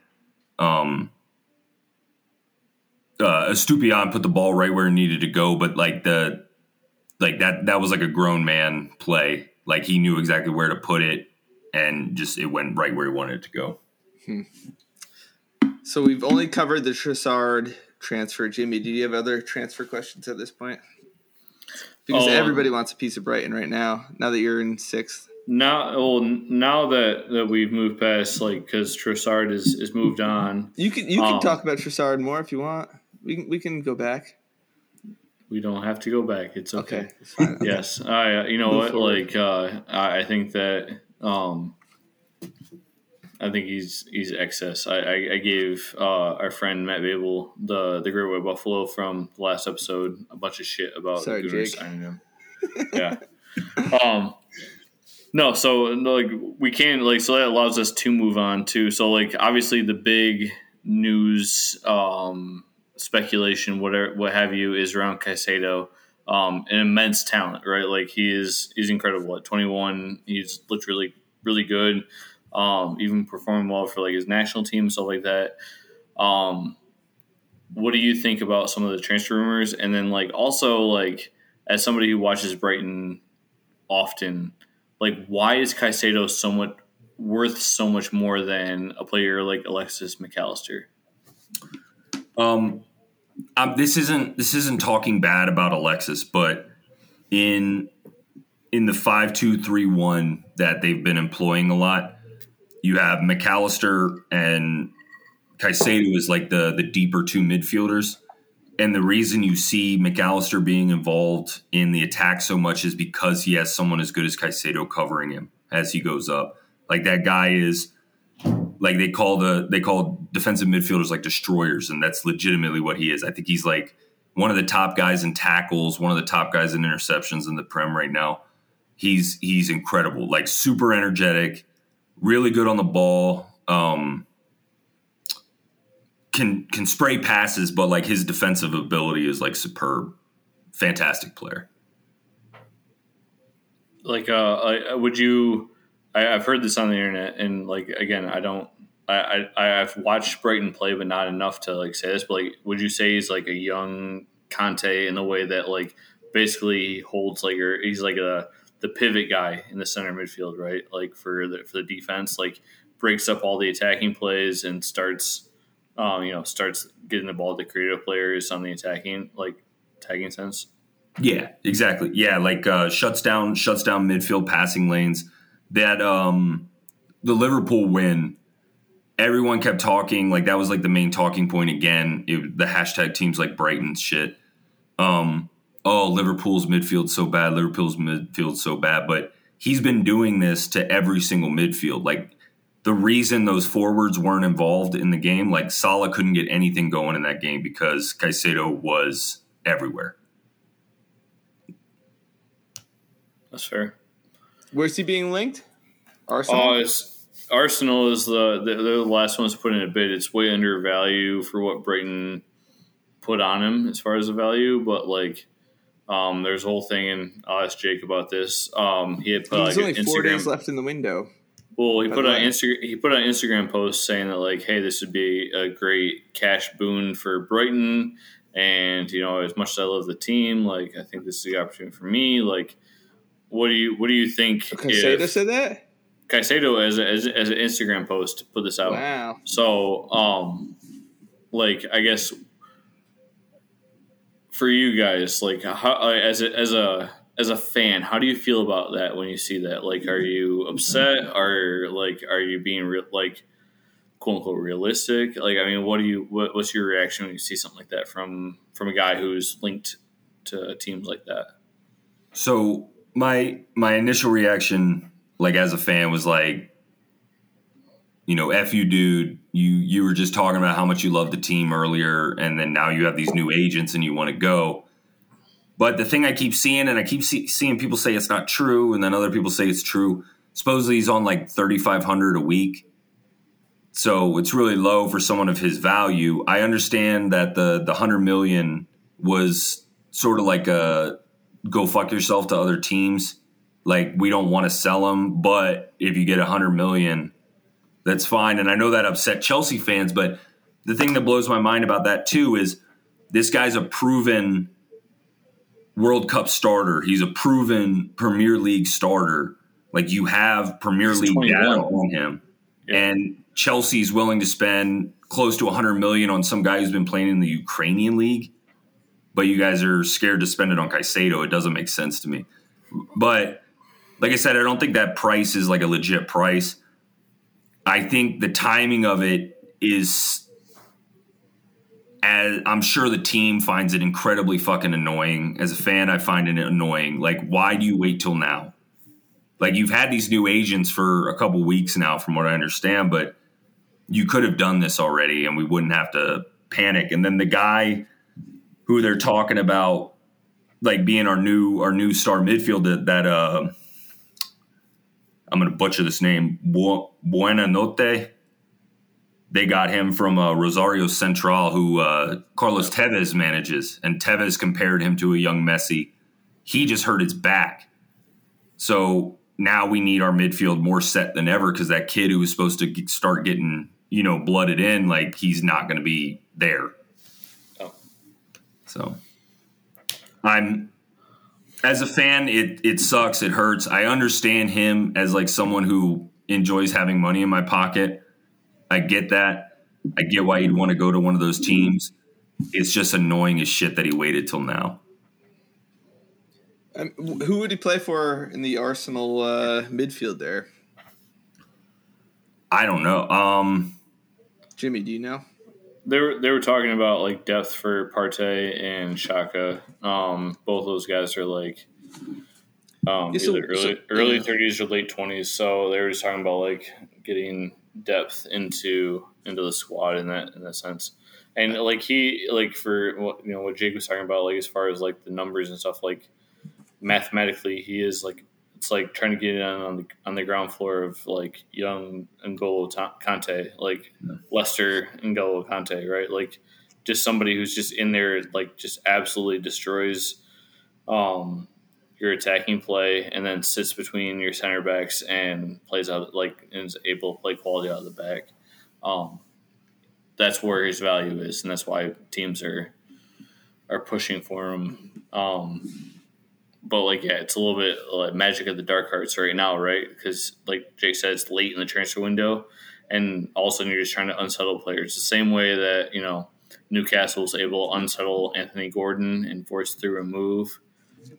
[SPEAKER 3] um, uh, Estupiñán put the ball right where it needed to go, but like the like that that was like a grown man play. Like he knew exactly where to put it, and just it went right where he wanted it to go.
[SPEAKER 2] Hmm. So we've only covered the Trossard transfer. Jimmy, do you have other transfer questions at this point? Because
[SPEAKER 1] Oh,
[SPEAKER 2] everybody wants a piece of Brighton right now. Now that you're in sixth,
[SPEAKER 1] Now, well, now that, that we've moved past, like, because Trossard is, is moved on,
[SPEAKER 2] you can you can
[SPEAKER 1] Um,
[SPEAKER 2] talk about Trossard more if you want. We can we can go back.
[SPEAKER 1] we don't have to go back. It's okay.
[SPEAKER 2] Okay, it's fine.
[SPEAKER 1] yes, I. uh, You know
[SPEAKER 2] Move
[SPEAKER 1] what?
[SPEAKER 2] forward.
[SPEAKER 1] Like, uh, I, I think that. Um, I think he's he's excess. I, I, I gave uh, our friend Matt Babel, the the Great White Buffalo from the last episode, a bunch of shit about
[SPEAKER 2] Sorry, Jake.
[SPEAKER 1] signing him. Yeah. um. No, so like we can like so that allows us to move on too. So like obviously the big news, um, speculation, whatever, what have you, is around Caicedo. Um, an immense talent, right? Like he is, he's incredible at 21. He's looked really, really good. um, even performing well for like his national team, stuff like that. Um, what do you think about some of the transfer rumors? And then like also like as somebody who watches Brighton often, like why is Caicedo somewhat worth so much more than a player like Alexis Mac Allister?
[SPEAKER 3] Um, um, this isn't this isn't talking bad about Alexis, but in in the five two three one that they've been employing a lot, you have Mac Allister and Caicedo is like the the deeper two midfielders. And the reason you see Mac Allister being involved in the attack so much is because he has someone as good as Caicedo covering him as he goes up. Like that guy is like they call the they call defensive midfielders like destroyers, and that's legitimately what he is. I think he's like one of the top guys in tackles, one of the top guys in interceptions in the Prem right now. He's he's incredible, like super energetic, really good on the ball. Um, can can spray passes, but like his defensive ability is like superb. Fantastic player.
[SPEAKER 1] Like, uh, would you? I, have heard this on the internet, and like again, I don't. I, I I've watched Brighton play, but not enough to like say this. But like, would you say he's like a young Kanté in the way that like basically he holds like or he's like a the pivot guy in the center midfield, right? Like for the for the defense, like breaks up all the attacking plays and starts um, you know, starts getting the ball to creative players on the attacking, like tagging sense.
[SPEAKER 3] Yeah, exactly. Yeah, like uh, shuts down shuts down midfield passing lanes. That um, the Liverpool win, everyone kept talking like that was like the main talking point again. It, the hashtag teams like Brighton shit. Um, oh, Liverpool's midfield so bad. Liverpool's midfield so bad, but he's been doing this to every single midfield. Like the reason those forwards weren't involved in the game, like Salah couldn't get anything going in that game because Caicedo was everywhere.
[SPEAKER 1] That's fair.
[SPEAKER 2] Where's he being linked? Arsenal.
[SPEAKER 1] Oh, Arsenal is the they're the last ones to put in a bid. It's way under value for what Brighton put on him as far as the value, but like. Um, there's a whole thing, and I'll ask Jake about this. Um, he had put
[SPEAKER 2] There's
[SPEAKER 1] like
[SPEAKER 2] only four days left in the window.
[SPEAKER 1] Well, he put on Instagram. He put on Instagram post saying that like, hey, this would be a great cash boon for Brighton, and you know, as much as I love the team, like I think this is the opportunity for me. Like, what do you what do you think?
[SPEAKER 2] Caicedo said that.
[SPEAKER 1] Caicedo as, a, as as an Instagram post put this out.
[SPEAKER 2] Wow.
[SPEAKER 1] So, um, like I guess for you guys, like how as a as a as a fan, how do you feel about that when you see that? Like, are you upset? Are like, are you being real, like, quote unquote realistic? Like, I mean, what do you what, what's your reaction when you see something like that from from a guy who's linked to teams like that?
[SPEAKER 3] So my my initial reaction, like as a fan, was like, you know, f you, dude. You you were just talking about how much you love the team earlier, and then now you have these new agents and you want to go but the thing I keep seeing, and I keep see, seeing people say it's not true, and then other people say it's true. Supposedly he's on like thirty five hundred a week, so it's really low for someone of his value. I understand that the the hundred million was sort of like a go fuck yourself to other teams. Like we don't want to sell him, but if you get a hundred million, that's fine. And I know that upset Chelsea fans, but the thing that blows my mind about that too is this guy's a proven World Cup starter. He's a proven Premier League starter. Like you have Premier He's League 21. data on him, yeah. and Chelsea's willing to spend close to 100 million on some guy who's been playing in the Ukrainian league, but you guys are scared to spend it on Caicedo. It doesn't make sense to me. But like I said, I don't think that price is like a legit price. I think the timing of it is as I'm sure the team finds it incredibly fucking annoying. As a fan, I find it annoying. Like, why do you wait till now? Like, you've had these new agents for a couple weeks now, from what I understand, but you could have done this already and we wouldn't have to panic. And then the guy who they're talking about, like being our new our new star midfield that, that uh, I'm to butcher this name, Buena Buonanotte they got him from uh, Rosario Central, who uh, Carlos Tevez manages, and Tevez compared him to a young Messi. He just hurt his back, so now we need our midfield more set than ever because that kid who was supposed to get, start getting you know blooded in, like he's not going to be there.
[SPEAKER 1] Oh.
[SPEAKER 3] So I'm as a fan, it it sucks, it hurts. I understand him as like someone who enjoys having money in my pocket. I get that. I get why he'd want to go to one of those teams. It's just annoying as shit that he waited till now.
[SPEAKER 2] Um, who would he play for in the Arsenal uh, midfield there?
[SPEAKER 3] I don't know. Um,
[SPEAKER 2] Jimmy, do you know?
[SPEAKER 1] They were they were talking about like depth for Partey and Xhaka. Um, both those guys are like um,
[SPEAKER 2] Yeah, so-
[SPEAKER 1] either early
[SPEAKER 2] so-
[SPEAKER 1] early
[SPEAKER 2] yeah.
[SPEAKER 1] thirties or late twenties. So they were just talking about like getting depth into into the squad in that in that sense. And like he like for what you know what Jake was talking about like as far as like the numbers and stuff like mathematically he is like it's like trying to get in on the on the ground floor of like young N'Golo Kanté, like Leicester N'Golo Kanté, right? Like just somebody who's just in there, like just absolutely destroys um, your attacking play, and then sits between your center backs and plays out like and is able to play quality out of the back. Um, that's where his value is, and that's why teams are are pushing for him. Um, but like, yeah, it's a little bit like magic of the dark arts right now, right? Because like Jake said, it's late in the transfer window, and all of a sudden you're just trying to unsettle players. The same way that you know Newcastle was able to unsettle Anthony Gordon and force through a move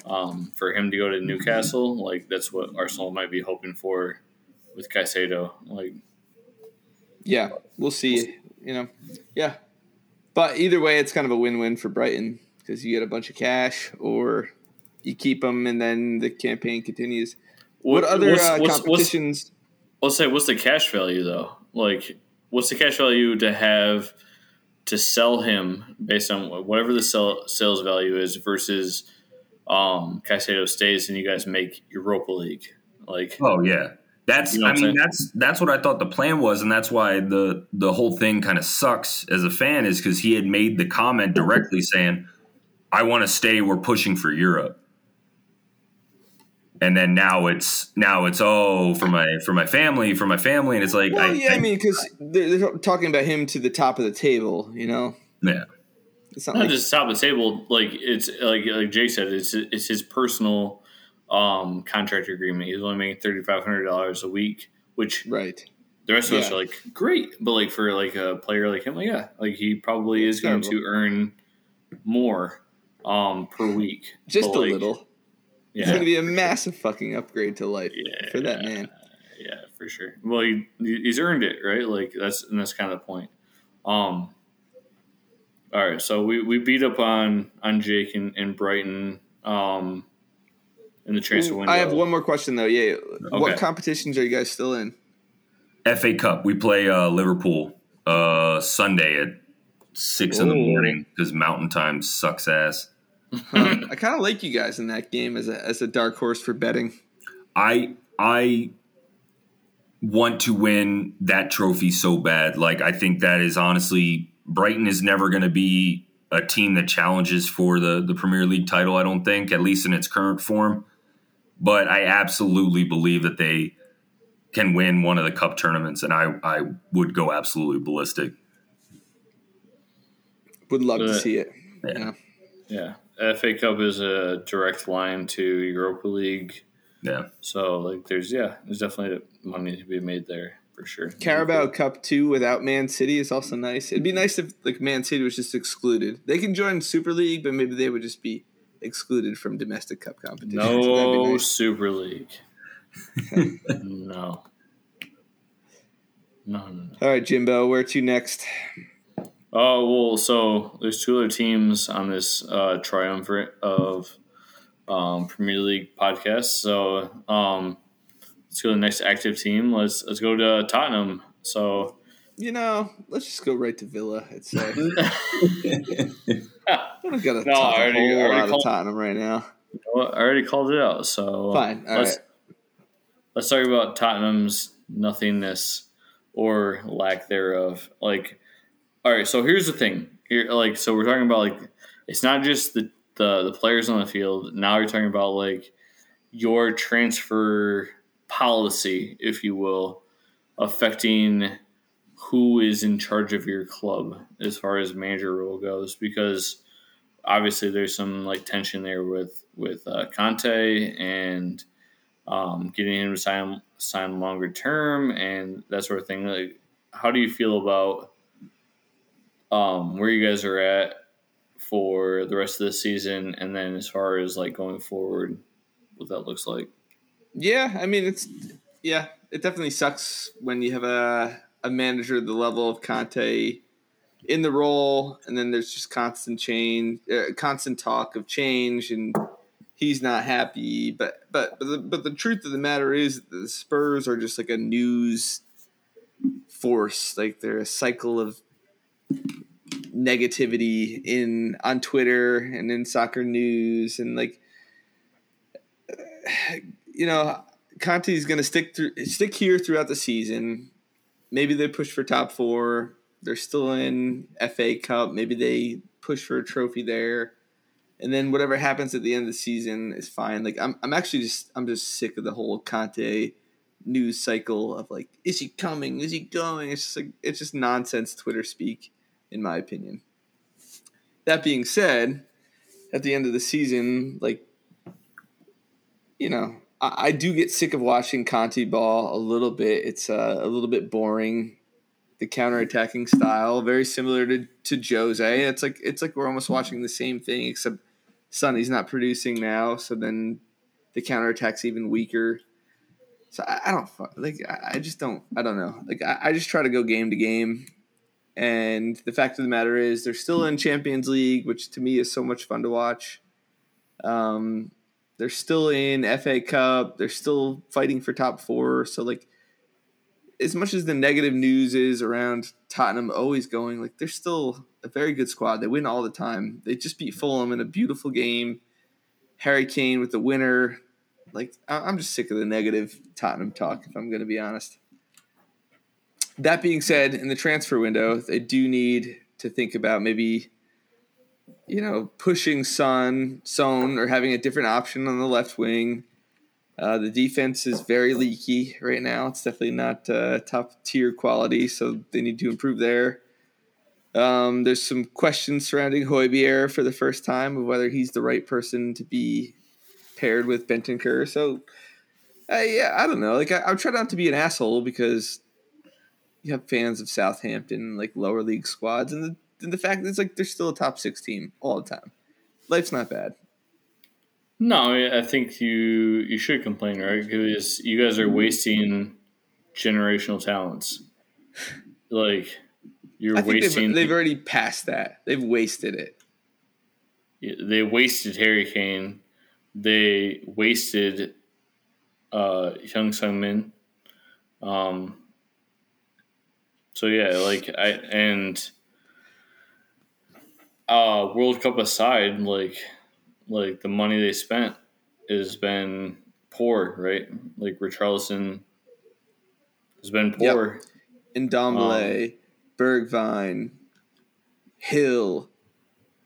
[SPEAKER 1] um, for him to go to Newcastle. Like that's what Arsenal might be hoping for with Caicedo. Like,
[SPEAKER 2] Yeah, we'll see. You know, yeah. But either way, it's kind of a win-win for Brighton because you get a bunch of cash, or you keep them, and then the campaign continues. What, other
[SPEAKER 1] what's-
[SPEAKER 2] uh,
[SPEAKER 1] what's- what's-
[SPEAKER 2] competitions?
[SPEAKER 1] Let's say, what's the cash value though? Like, what's the cash value to have to sell him based on whatever the sell, sales value is versus um, Caicedo stays and you guys make Europa League? Like,
[SPEAKER 3] Oh yeah, that's.
[SPEAKER 1] You know
[SPEAKER 3] I mean,
[SPEAKER 1] saying?
[SPEAKER 3] that's that's what I thought the plan was, and that's why the the whole thing kind of sucks as a fan is because he had made the comment directly saying, "I want to stay. We're pushing for Europe." And then now it's now it's oh for my for my family for my family and it's like
[SPEAKER 2] Well,
[SPEAKER 3] I,
[SPEAKER 2] yeah, I,
[SPEAKER 3] I-
[SPEAKER 2] mean, because they're, they're talking about him to the top of the table. You know,
[SPEAKER 3] yeah
[SPEAKER 1] not
[SPEAKER 2] it's not like
[SPEAKER 1] just top of the table. Like it's like like Jake said, it's it's his personal um, contract agreement. He's only making thirty five hundred dollars a week, which
[SPEAKER 2] right.
[SPEAKER 1] the rest of us are like great. But like for like a player like him, like yeah, like he probably is going to earn more um, per week,
[SPEAKER 2] Just
[SPEAKER 1] But,
[SPEAKER 2] a
[SPEAKER 1] like,
[SPEAKER 2] little. It's going to be a massive fucking upgrade to life
[SPEAKER 1] Yeah.
[SPEAKER 2] for that man.
[SPEAKER 1] yeah, for sure. Well, he he's earned it, right? Like that's and that's kind of the point. Um. All right, so we, we beat up on on Jake and, and Brighton um, in the transfer window.
[SPEAKER 2] I have one more question though. Yeah, what competitions are you guys still in?
[SPEAKER 3] FA Cup we play uh, Liverpool uh, Sunday at six in the morning because Mountain Time sucks ass.
[SPEAKER 2] Huh. I kind of like you guys in that game as a as a dark horse for betting.
[SPEAKER 3] I I want to win that trophy so bad. Like I think that is honestly Brighton is never going to be a team that challenges for the the Premier League title. I don't think, at least in its current form. But I absolutely believe that they can win one of the cup tournaments, and I I would go absolutely ballistic.
[SPEAKER 2] Would love to
[SPEAKER 1] Uh,
[SPEAKER 2] see it.
[SPEAKER 3] Yeah.
[SPEAKER 2] Yeah.
[SPEAKER 1] Yeah, FA Cup is a direct line to Europa League,
[SPEAKER 3] Yeah,
[SPEAKER 1] so like there's yeah, there's definitely money to be made there for sure.
[SPEAKER 2] Carabao Cup two without Man City is also nice. It'd be nice if like Man City was just excluded. They can join Super League, but maybe they would just be excluded from domestic cup competitions. That'd be
[SPEAKER 1] No
[SPEAKER 2] nice.
[SPEAKER 1] Super League. no. No, no, no.
[SPEAKER 2] All right, Jimbo, where to next?
[SPEAKER 1] Oh well, so there's two other teams on this uh, triumvirate of um, Premier League podcasts. So um, let's go to the next active team. Let's let's go to Tottenham. So
[SPEAKER 2] You know, let's just go right to Villa. It's uh, I don't got a
[SPEAKER 1] No, I already-
[SPEAKER 2] whole
[SPEAKER 1] already
[SPEAKER 2] lot of Tottenham right now.
[SPEAKER 1] well, I already called it out. So
[SPEAKER 2] Fine, all
[SPEAKER 1] let's
[SPEAKER 2] right.
[SPEAKER 1] let's talk about Tottenham's nothingness or lack thereof. Like, all right. So here's the thing. Here, like, so we're talking about like it's not just the the, the players on the field. Now you're talking about like your transfer policy, if you will, affecting who is in charge of your club as far as manager role goes? Because obviously there's some like tension there with with uh, Conte and um, getting him to sign sign longer term and that sort of thing. Like, how do you feel about um, where you guys are at for the rest of the season, and then as far as like going forward, what that looks like?
[SPEAKER 2] Yeah, I mean it's yeah, it definitely sucks when you have a a manager the level of Conte in the role, and then there's just constant change, uh, constant talk of change, and he's not happy. But but but the, but the truth of the matter is, the Spurs are just like a news force. Like they're a cycle of negativity in on Twitter and in soccer news, and like you know, Conte's going to stick through stick here throughout the season. Maybe they push for top four. They're still in FA Cup. Maybe they push for a trophy there. And then whatever happens at the end of the season is fine. Like I'm I'm actually just I'm just sick of the whole Conte news cycle of like, is he coming? Is he going? It's just like it's just nonsense Twitter speak, in my opinion. That being said, at the end of the season, like you know, I, do get sick of watching Conte ball a little bit. It's uh, a little bit boring. The counterattacking style, very similar to, to Jose. It's like it's like we're almost watching the same thing, except Sonny's not producing now, so then the counterattack's even weaker. So I, I don't like. I, I just don't. I don't know. Like I, I just try to go game to game, and the fact of the matter is, they're still in Champions League, which to me is so much fun to watch. Um, they're still in FA Cup. They're still fighting for top four. So like, as much as the negative news is around Tottenham always going, like they're still a very good squad. They win all the time. They just beat Fulham in a beautiful game. Harry Kane with the winner. Like I'm just sick of the negative Tottenham talk. If I'm going to be honest. That being said, in the transfer window, they do need to think about maybe you know, pushing Son, Son, or having a different option on the left wing. Uh, the defense is very leaky right now. It's definitely not uh, top tier quality, so they need to improve there. Um, there's some questions surrounding Højbjerg for the first time of whether he's the right person to be paired with Bentancur. So, uh, yeah, I don't know. Like, I, I'm trying not to be an asshole because you have fans of Southampton, like lower league squads, and the the fact that it's like they're still a top six team all the time. Life's not bad.
[SPEAKER 1] No, I think you you should complain, right? Because you guys are wasting generational talents. Like you're
[SPEAKER 2] I think
[SPEAKER 1] wasting.
[SPEAKER 2] They've, they've, already passed that. They've wasted it.
[SPEAKER 1] They wasted Harry Kane. They wasted uh, Heung Sung Min. Um. So yeah, like I and uh, World Cup aside, like like the money they spent has been poor, right? Like Richarlison has been poor.
[SPEAKER 2] Yep. Ndombele, um, Bergwijn, Hill.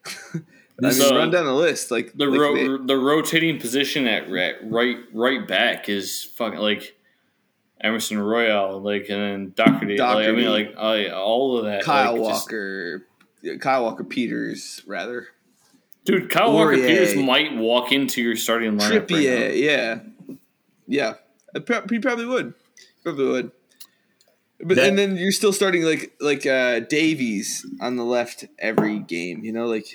[SPEAKER 2] I mean, the, run down the list. Like
[SPEAKER 1] the
[SPEAKER 2] like
[SPEAKER 1] ro- they, the rotating position at right right back is fucking like Emerson Royal, like and then Doherty. Doherty. Like, I mean, like uh, all of that.
[SPEAKER 2] Kyle
[SPEAKER 1] like,
[SPEAKER 2] Walker, just, Kyle Walker Peters, rather.
[SPEAKER 1] Dude, Kyle Aurier, Walker Peters might walk into your starting lineup.
[SPEAKER 2] Trippier, right yeah, yeah, he probably would, probably would. But that, and then you're still starting like like uh, Davies on the left every game. You know, like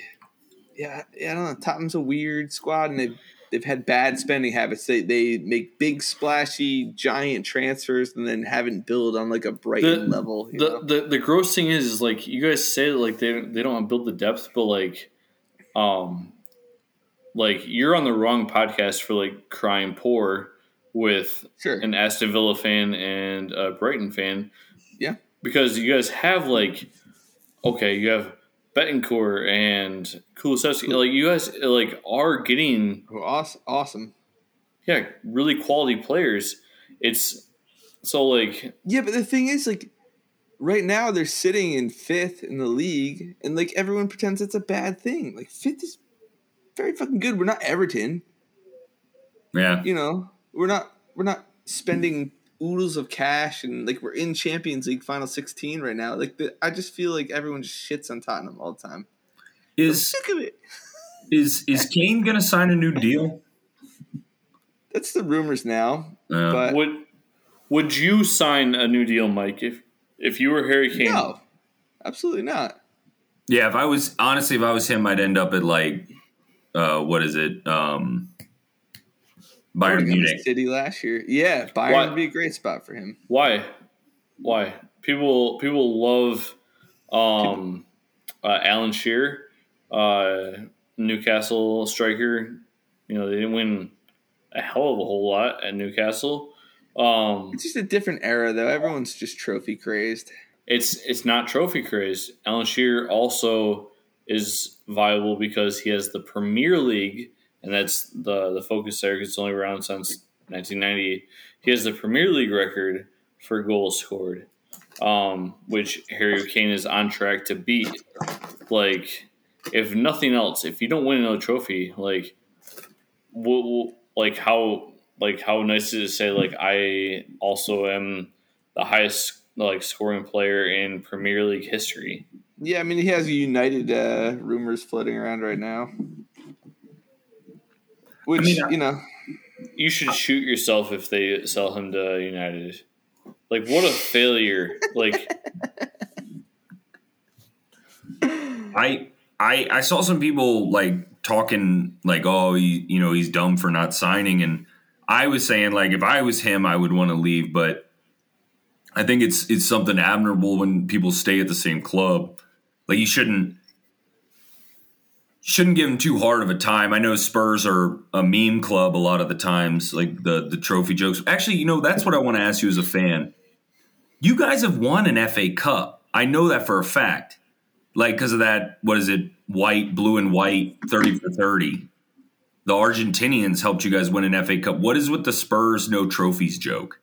[SPEAKER 2] yeah, yeah. I don't know. Tottenham's a weird squad, and they've they've had bad spending habits. They they make big splashy giant transfers and then haven't built on like a Brighton
[SPEAKER 1] the,
[SPEAKER 2] level.
[SPEAKER 1] The, the the gross thing is is like you guys say that like they they don't build the depth, but like um like you're on the wrong podcast for like crying poor with
[SPEAKER 2] sure.
[SPEAKER 1] an Aston Villa fan and a Brighton fan.
[SPEAKER 2] Yeah.
[SPEAKER 1] Because you guys have like okay, you have Bentancur and Kulusevski. Like you guys like are getting
[SPEAKER 2] awesome, awesome.
[SPEAKER 1] Yeah, really quality players. It's so like
[SPEAKER 2] yeah, but the thing is like right now they're sitting in fifth in the league, and like everyone pretends it's a bad thing. Like fifth is very fucking good. We're not Everton.
[SPEAKER 3] Yeah,
[SPEAKER 2] you know we're not we're not spending oodles of cash and like we're in Champions League final 16 right now. Like the, I just feel like everyone just shits on Tottenham all the time.
[SPEAKER 3] Is
[SPEAKER 2] Sick of it.
[SPEAKER 3] is is Kane going to sign a new deal?
[SPEAKER 2] That's the rumors now.
[SPEAKER 3] Uh,
[SPEAKER 2] But
[SPEAKER 1] Would would you sign a new deal, Mike, if if you were Harry Kane?
[SPEAKER 2] no, absolutely not.
[SPEAKER 3] yeah, if I was honestly, if I was him, I'd end up at like, uh, what is it? Um, Bayern Munich.
[SPEAKER 2] City last year. Yeah, Bayern
[SPEAKER 1] Why-
[SPEAKER 2] would be a great spot for him.
[SPEAKER 1] Why? Why? People people love um, uh, Alan Shearer, uh, Newcastle striker. You know they didn't win a hell of a whole lot at Newcastle. Um,
[SPEAKER 2] It's just a different era though. Everyone's just trophy crazed.
[SPEAKER 1] it's it's not trophy crazed. Alan Shearer also is viable because he has the Premier League, and that's the the focus there. 'cause It's only around since 1990. He has the Premier League record for goals scored, um, which Harry Kane is on track to beat. Like, if nothing else, if you don't win another trophy, like, what, what- like how like how nice is it to say like I also am the highest like scoring player in Premier League history.
[SPEAKER 2] Yeah, I mean he has United uh, rumors floating around right now. Which
[SPEAKER 3] mean,
[SPEAKER 2] you know,
[SPEAKER 1] You should shoot yourself if they sell him to United. Like what a failure! Like
[SPEAKER 3] I I I saw some people like talking like, oh, he, you know, he's dumb for not signing, and I was saying like, if I was him, I would want to leave, but I think it's it's something admirable when people stay at the same club. Like you shouldn't shouldn't give them too hard of a time. I know Spurs are a meme club a lot of the times, like the the trophy jokes. Actually, you know, that's what I want to ask you as a fan. You guys have won an FA Cup. I know that for a fact like because of that what is it white blue and white 30 for 30 the argentinians helped you guys win an fa cup what is with the spurs no trophies joke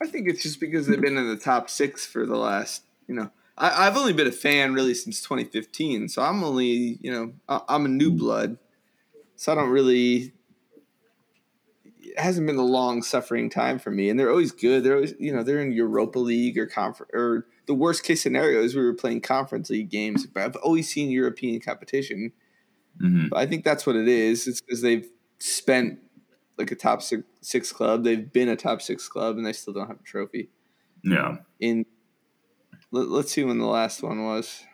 [SPEAKER 2] I think it's just because they've been in the top six for the last, you know, I, I've only been a fan really since 2015, so I'm only, you know, I, I'm a new blood, so I don't really. It hasn't been a long suffering time for me, and they're always good. They're always, you know, they're in Europa League or conference, or the worst case scenario is we were playing Conference League games. But I've always seen European competition.
[SPEAKER 3] Mhm.
[SPEAKER 2] But I think that's what it is. It's because they've spent like a top six, six club. They've been a top six club, and they still don't have a trophy.
[SPEAKER 3] yeah
[SPEAKER 2] In let, let's see when the last one was.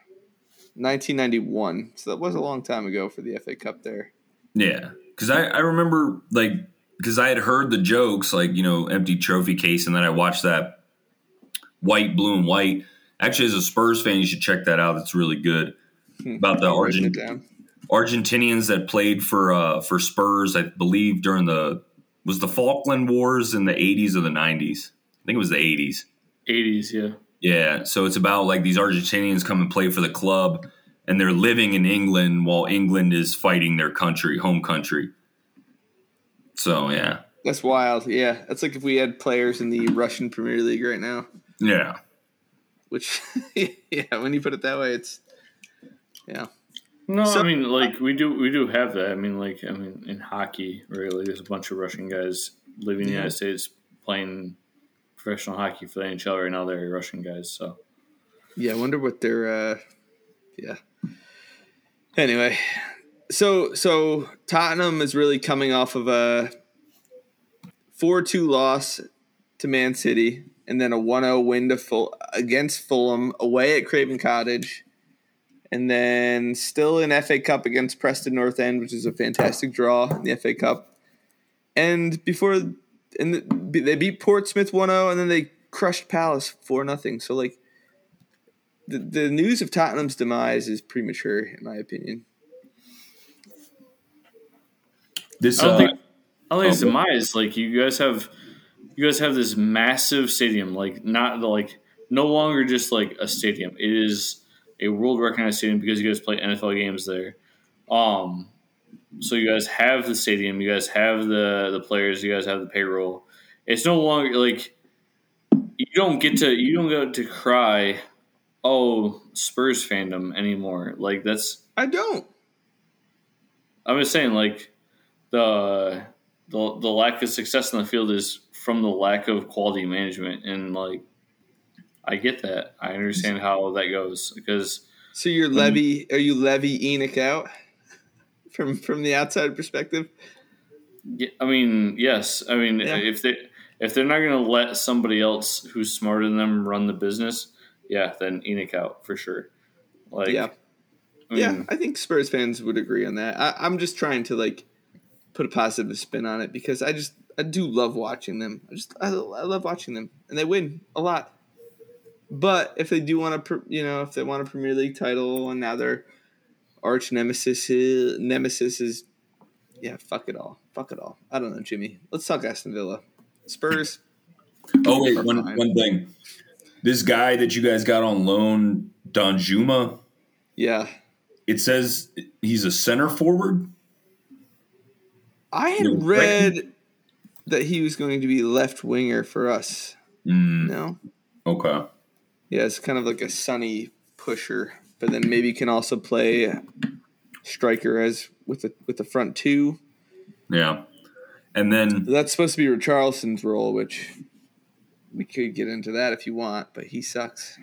[SPEAKER 2] 1991. So that was a long time ago for the FA Cup there.
[SPEAKER 3] yeah because I, I remember like because i had heard the jokes like you know empty trophy case and then i watched that white blue and white actually as a spurs fan you should check that out it's really good about the Argent- Argentinians that played for uh, for Spurs, I believe during the was the Falkland Wars in the 80s or the 90s. I think it was the 80s.
[SPEAKER 1] 80s, yeah.
[SPEAKER 3] Yeah, so it's about like these Argentinians come and play for the club and they're living in England while England is fighting their country, home country. So, yeah.
[SPEAKER 2] That's wild. Yeah, that's like if we had players in the Russian Premier League right now.
[SPEAKER 3] Yeah.
[SPEAKER 2] Which, yeah, when you put it that way, it's yeah.
[SPEAKER 1] No,
[SPEAKER 2] So-
[SPEAKER 1] I mean uh, like we do we do have that. I mean like I mean in hockey, really, there's a bunch of Russian guys living in the United States playing professional hockey for the NHL right now. They're Russian guys, so
[SPEAKER 2] Yeah, I wonder what their uh yeah. Anyway, so so Tottenham is really coming off of a 4-2 loss to Man City and then a 1-0 win to full against Fulham away at Craven Cottage. And then still in FA Cup against Preston North End, which is a fantastic draw in the FA Cup. And before and the, they beat Portsmouth 1-0 and then they crushed Palace 4 nothing. So like the, the news of Tottenham's demise is premature, in my opinion.
[SPEAKER 3] This
[SPEAKER 1] I don't
[SPEAKER 3] uh,
[SPEAKER 1] think I don't think
[SPEAKER 3] oh, go-
[SPEAKER 1] demise. Like you guys have you guys have this massive stadium, like not like no longer just like a stadium. It is a world recognized stadium because you guys play NFL games there. Um so you guys have the stadium, you guys have the the players, you guys have the payroll. It's no longer like you don't get to you don't get to cry, oh Spurs fandom anymore. Like that's
[SPEAKER 2] I don't.
[SPEAKER 1] I'm just saying, like the the the lack of success in the field is from the lack of quality management, and like I get that. I understand how that goes because.
[SPEAKER 2] So you're levy? Are you levy ENIC out from from the outside perspective?
[SPEAKER 1] Yeah, I mean, yes. I mean, yeah. if they if they're not going to let somebody else who's smarter than them run the business, yeah, then ENIC out for sure. Like,
[SPEAKER 2] yeah, I mean, yeah. I think Spurs fans would agree on that. I, I'm just trying to like put a positive spin on it because I just I do love watching them. I just I, I love watching them, and they win a lot. But if they do want to, you know, if they want a Premier League title, and now their arch nemesis nemesis is, yeah, fuck it all, fuck it all. I don't know, Jimmy. Let's talk Aston Villa, Spurs.
[SPEAKER 3] Oh wait, one fine. one thing. This guy that you guys got on loan, Danjuma.
[SPEAKER 2] Yeah.
[SPEAKER 3] It says he's a center forward.
[SPEAKER 2] I had read that he was going to be left winger for us.
[SPEAKER 3] Mm.
[SPEAKER 2] No.
[SPEAKER 3] Okay.
[SPEAKER 2] Yeah, it's kind of like a sunny pusher, but then maybe can also play striker as with the with the front two.
[SPEAKER 3] Yeah, and then
[SPEAKER 2] that's supposed to be Richarlison's role, which we could get into that if you want, but he sucks.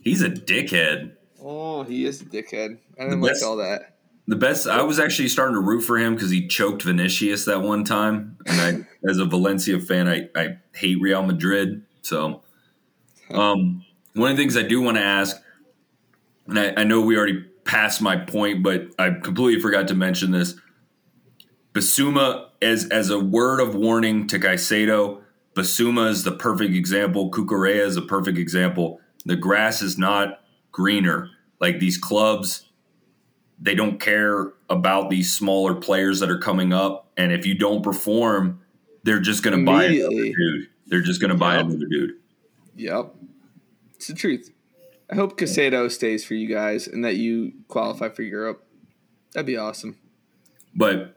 [SPEAKER 3] He's a dickhead.
[SPEAKER 2] Oh, he is a dickhead. I didn't like all that.
[SPEAKER 3] The best. I was actually starting to root for him because he choked Vinicius that one time, and I, as a Valencia fan, I, I hate Real Madrid. So, um, one of the things I do want to ask, and I, I know we already passed my point, but I completely forgot to mention this. Bissouma as as a word of warning to Caicedo, Bissouma is the perfect example. Cucurella is a perfect example. The grass is not greener. Like these clubs they don't care about these smaller players that are coming up. And if you don't perform, they're just going to buy another dude. They're just going to buy yep. another dude.
[SPEAKER 2] Yep. It's the truth. I hope Caicedo stays for you guys and that you qualify for Europe. That'd be awesome.
[SPEAKER 3] But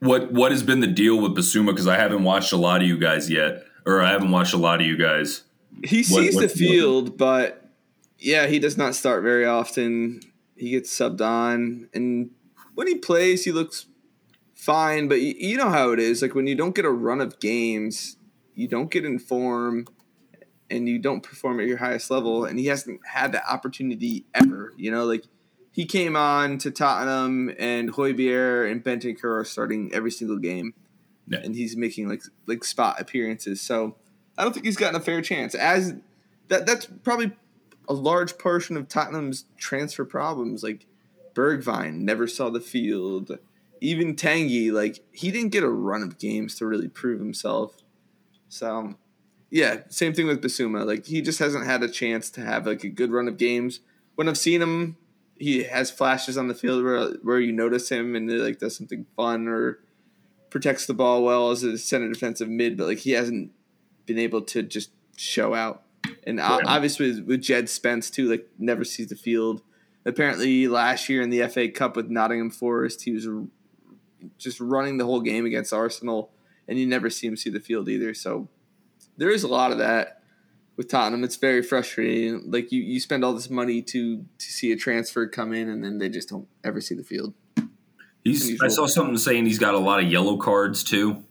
[SPEAKER 3] what what has been the deal with Bissouma? Because I haven't watched a lot of you guys yet, or I haven't watched a lot of you guys.
[SPEAKER 2] He sees what, the field, but yeah, he does not start very often. He gets subbed on, and when he plays, he looks fine. But you, you know how it is. Like when you don't get a run of games, you don't get in form, and you don't perform at your highest level. And he hasn't had that opportunity ever. You know, like he came on to Tottenham, and Højbjerg and Bentancur are starting every single game, yeah. and he's making like like spot appearances. So I don't think he's gotten a fair chance. As that that's probably a large portion of Tottenham's transfer problems. Like Bergwijn never saw the field. Even Tanguy, like he didn't get a run of games to really prove himself. So, yeah, same thing with Bissouma. Like he just hasn't had a chance to have like a good run of games. When I've seen him, he has flashes on the field where where you notice him and like does something fun or protects the ball well as a center defensive mid, but like he hasn't been able to just show out. And yeah. obviously with Jed Spence too, like never sees the field. Apparently last year in the FA Cup with Nottingham Forest, he was just running the whole game against Arsenal, and you never see him see the field either. So there is a lot of that with Tottenham. It's very frustrating. Like you, you spend all this money to to see a transfer come in, and then they just don't ever see the field.
[SPEAKER 3] He's. I saw something saying he's got a lot of yellow cards too.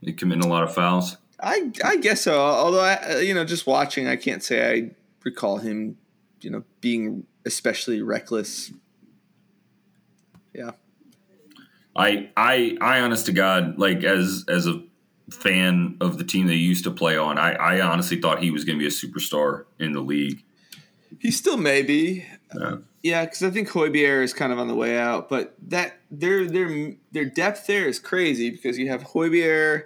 [SPEAKER 3] He committing a lot of fouls.
[SPEAKER 2] I I guess so. Although I uh, you know just watching, I can't say I recall him you know being especially reckless. Yeah.
[SPEAKER 3] I I I honest to God, like as as a fan of the team they used to play on, I, I honestly thought he was going to be a superstar in the league.
[SPEAKER 2] He still may be. Yeah, because I think Højbjerg is kind of on the way out, but that their their their depth there is crazy because you have Højbjerg,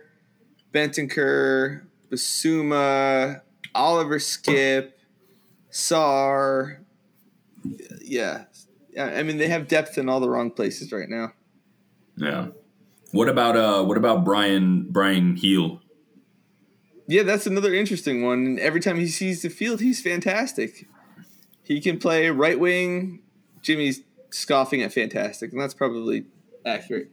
[SPEAKER 2] Bentancur, Bissouma, Oliver Skipp, Sarr. Yeah. I mean they have depth in all the wrong places right now.
[SPEAKER 3] Yeah. What about uh what about Bryan Bryan Gil?
[SPEAKER 2] Yeah, that's another interesting one. Every time he sees the field, he's fantastic. He can play right wing. Jimmy's scoffing at fantastic, and that's probably accurate.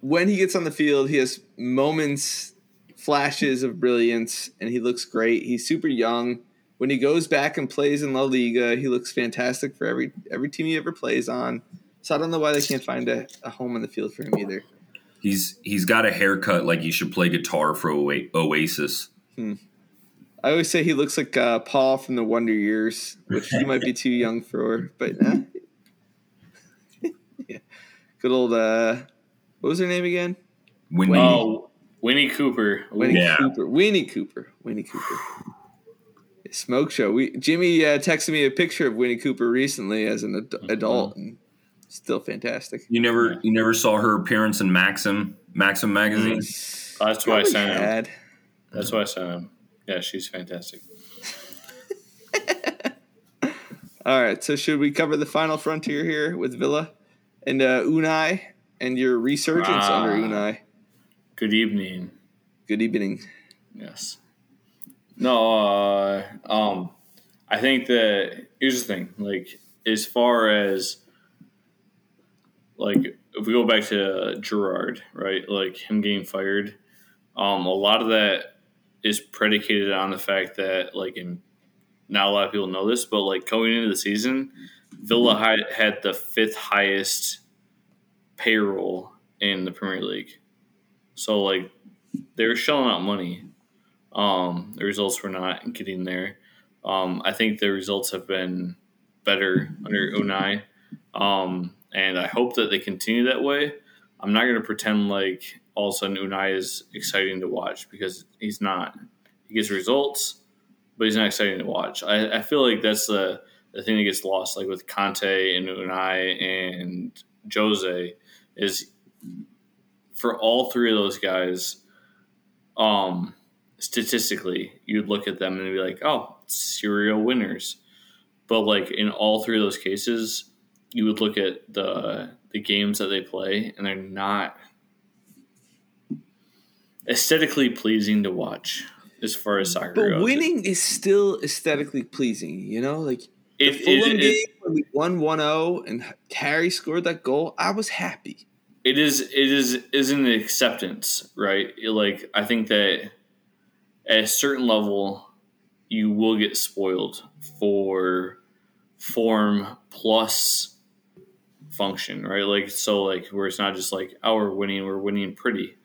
[SPEAKER 2] When he gets on the field, he has moments flashes of brilliance, and he looks great. He's super young. When he goes back and plays in La Liga, he looks fantastic for every every team he ever plays on. So I don't know why they can't find a, a home in the field for him either.
[SPEAKER 3] He's he's got a haircut like he should play guitar for Oasis.
[SPEAKER 2] Hmm. I always say he looks like uh, Paul from the Wonder Years, which he might be too young for, but eh. yeah. good old uh, what was her name again?
[SPEAKER 1] Winnie. Oh, Winnie Cooper.
[SPEAKER 2] Winnie yeah. Cooper. Winnie Cooper. Winnie Cooper. Smoke show. We Jimmy uh, texted me a picture of Winnie Cooper recently as an ad- mm-hmm. adult, and still fantastic.
[SPEAKER 3] You never, you never saw her appearance in Maxim, Maxim magazine.
[SPEAKER 1] Mm. that's why I sent him. That's why I sent him. Yeah, she's fantastic.
[SPEAKER 2] All right, so should we cover the final frontier here with Villa and uh, Unai and your resurgence ah, under Unai?
[SPEAKER 1] Good evening.
[SPEAKER 2] Good evening.
[SPEAKER 1] Yes. No, uh, um, I think that here's the thing. Like, as far as like if we go back to Gerrard, right? Like him getting fired, um, a lot of that is predicated on the fact that like in not a lot of people know this, but like going into the season, Villa had the fifth highest payroll in the Premier League. So like they were shelling out money. Um, the results were not getting there. Um, I think the results have been better under Unai, um, and I hope that they continue that way. I'm not going to pretend like all of a sudden Unai is exciting to watch because he's not. He gets results, but he's not exciting to watch. I, I feel like that's the the thing that gets lost, like with Conte and Unai and Jose, is for all three of those guys. Um, statistically, you'd look at them and be like, "Oh, serial winners," but like in all three of those cases, you would look at the the games that they play, and they're not aesthetically pleasing to watch as far as soccer
[SPEAKER 2] but
[SPEAKER 1] goes.
[SPEAKER 2] winning is still aesthetically pleasing, you know? Like the Fulham it, it, game when we won 1-0 and Harry scored that goal, I was happy.
[SPEAKER 1] It is it is is an acceptance, right? Like I think that at a certain level you will get spoiled for form plus function, right? Like so like where it's not just like oh we're winning, we're winning pretty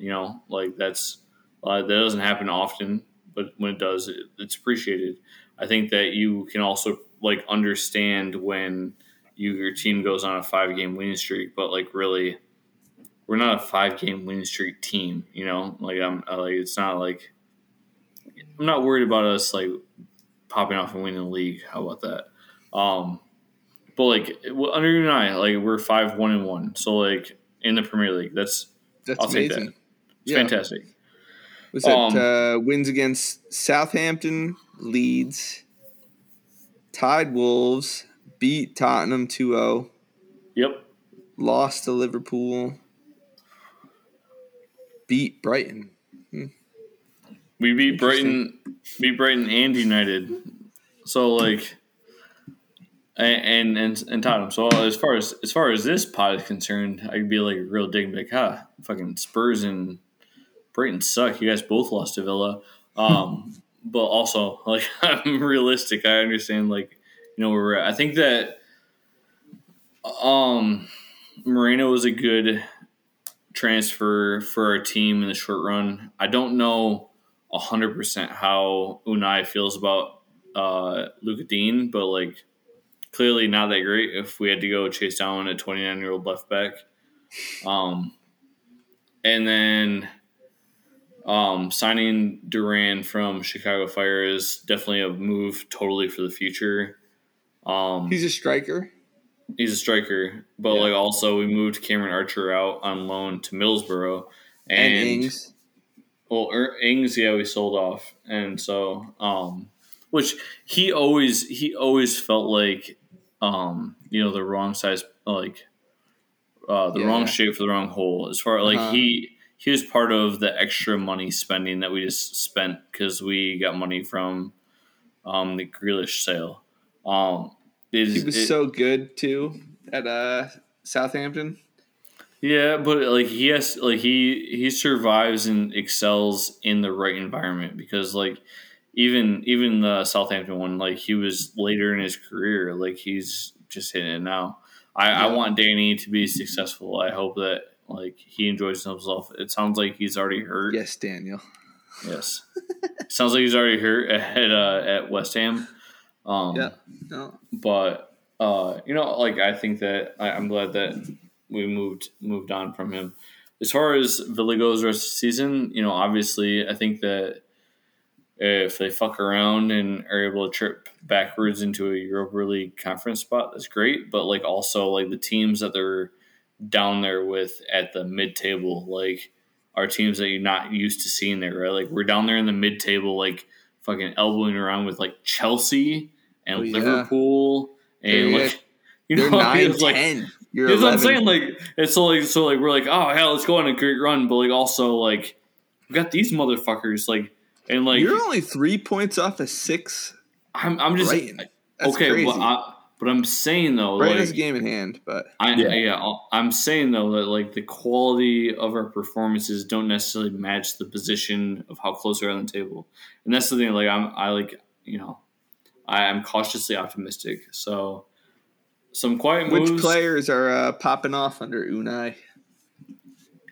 [SPEAKER 1] you know, like that's uh, that doesn't happen often, but when it does, it, it's appreciated. I think that you can also like understand when you, your team goes on a five game winning streak, but like really, we're not a five game winning streak team. You know, like I'm like it's not like I'm not worried about us like popping off and winning the league. How about that? Um, but like under Unai, like we're five one and one, so like in the Premier League, that's
[SPEAKER 2] that's I'll amazing. take that.
[SPEAKER 1] It's yeah. fantastic.
[SPEAKER 2] Was that um, uh, wins against Southampton, Leeds, tied Wolves, beat Tottenham 2 0.
[SPEAKER 1] Yep.
[SPEAKER 2] Lost to Liverpool, beat Brighton. Hmm.
[SPEAKER 1] We beat Brighton, beat Brighton and United. So like, and and and Tottenham. So as far as as far as this pod is concerned, I could be like real dig, like, huh, fucking Spurs and Brighton suck. You guys both lost to Villa. Um, but also, like, I'm realistic. I understand, like, you know, where we're at. I think that um, Moreno was a good transfer for our team in the short run. I don't know 100% how Unai feels about uh, Lucas Digne, but, like, clearly not that great if we had to go chase down a 29 year old left back. Um, and then um, signing Duran from Chicago Fire is definitely a move totally for the future. Um,
[SPEAKER 2] he's a striker.
[SPEAKER 1] He's a striker, but yeah. like also we moved Cameron Archer out on loan to Middlesbrough and, and Ings. Well, er, Ings, yeah, we sold off, and so um, which he always he always felt like um, you know the wrong size like uh, the yeah. wrong shape for the wrong hole as far like uh-huh. he he was part of the extra money spending that we just spent because we got money from um, the Grealish sale. Um,
[SPEAKER 2] he was it, so good too at uh, Southampton.
[SPEAKER 1] Yeah, but like he has, like he he survives and excels in the right environment because like even even the Southampton one, like he was later in his career, like he's just hitting it now. I, yeah. I want Danny to be successful. I hope that Like he enjoys himself. It sounds like he's already hurt.
[SPEAKER 2] Yes, Daniel.
[SPEAKER 1] Yes. sounds like he's already hurt at uh, at West Ham. Um,
[SPEAKER 2] Yeah. No.
[SPEAKER 1] but uh, you know, like I think that I, I'm glad that we moved moved on from him. As far as Villa goes, the rest of the season, you know, obviously, I think that if they fuck around and are able to trip backwards into a Europa League conference spot, that's great. But like also like the teams that they're down there with at the mid table, like are teams that you're not used to seeing there, right? Like we're down there in the mid table, like fucking elbowing around with like Chelsea and
[SPEAKER 2] Oh, yeah.
[SPEAKER 1] Liverpool and
[SPEAKER 2] They're-
[SPEAKER 1] like you know
[SPEAKER 2] nine,
[SPEAKER 1] like
[SPEAKER 2] ten. You're
[SPEAKER 1] that's what I'm saying. Like it's so like so like we're like oh hell let's go on a great run, but like also like we got these motherfuckers like and like
[SPEAKER 2] You're only three points off of six.
[SPEAKER 1] I'm I'm just
[SPEAKER 2] Brighton. That's
[SPEAKER 1] okay,
[SPEAKER 2] crazy.
[SPEAKER 1] but I, but I'm saying though
[SPEAKER 2] Brighton
[SPEAKER 1] like
[SPEAKER 2] has a game in hand, but
[SPEAKER 1] I,
[SPEAKER 3] Yeah.
[SPEAKER 1] yeah. I'm saying though that like the quality of our performances don't necessarily match the position of how close we are on the table, and that's the thing. Like I'm, I like you know, I am cautiously optimistic. So some quiet moves.
[SPEAKER 2] which players are uh, popping off under Unai?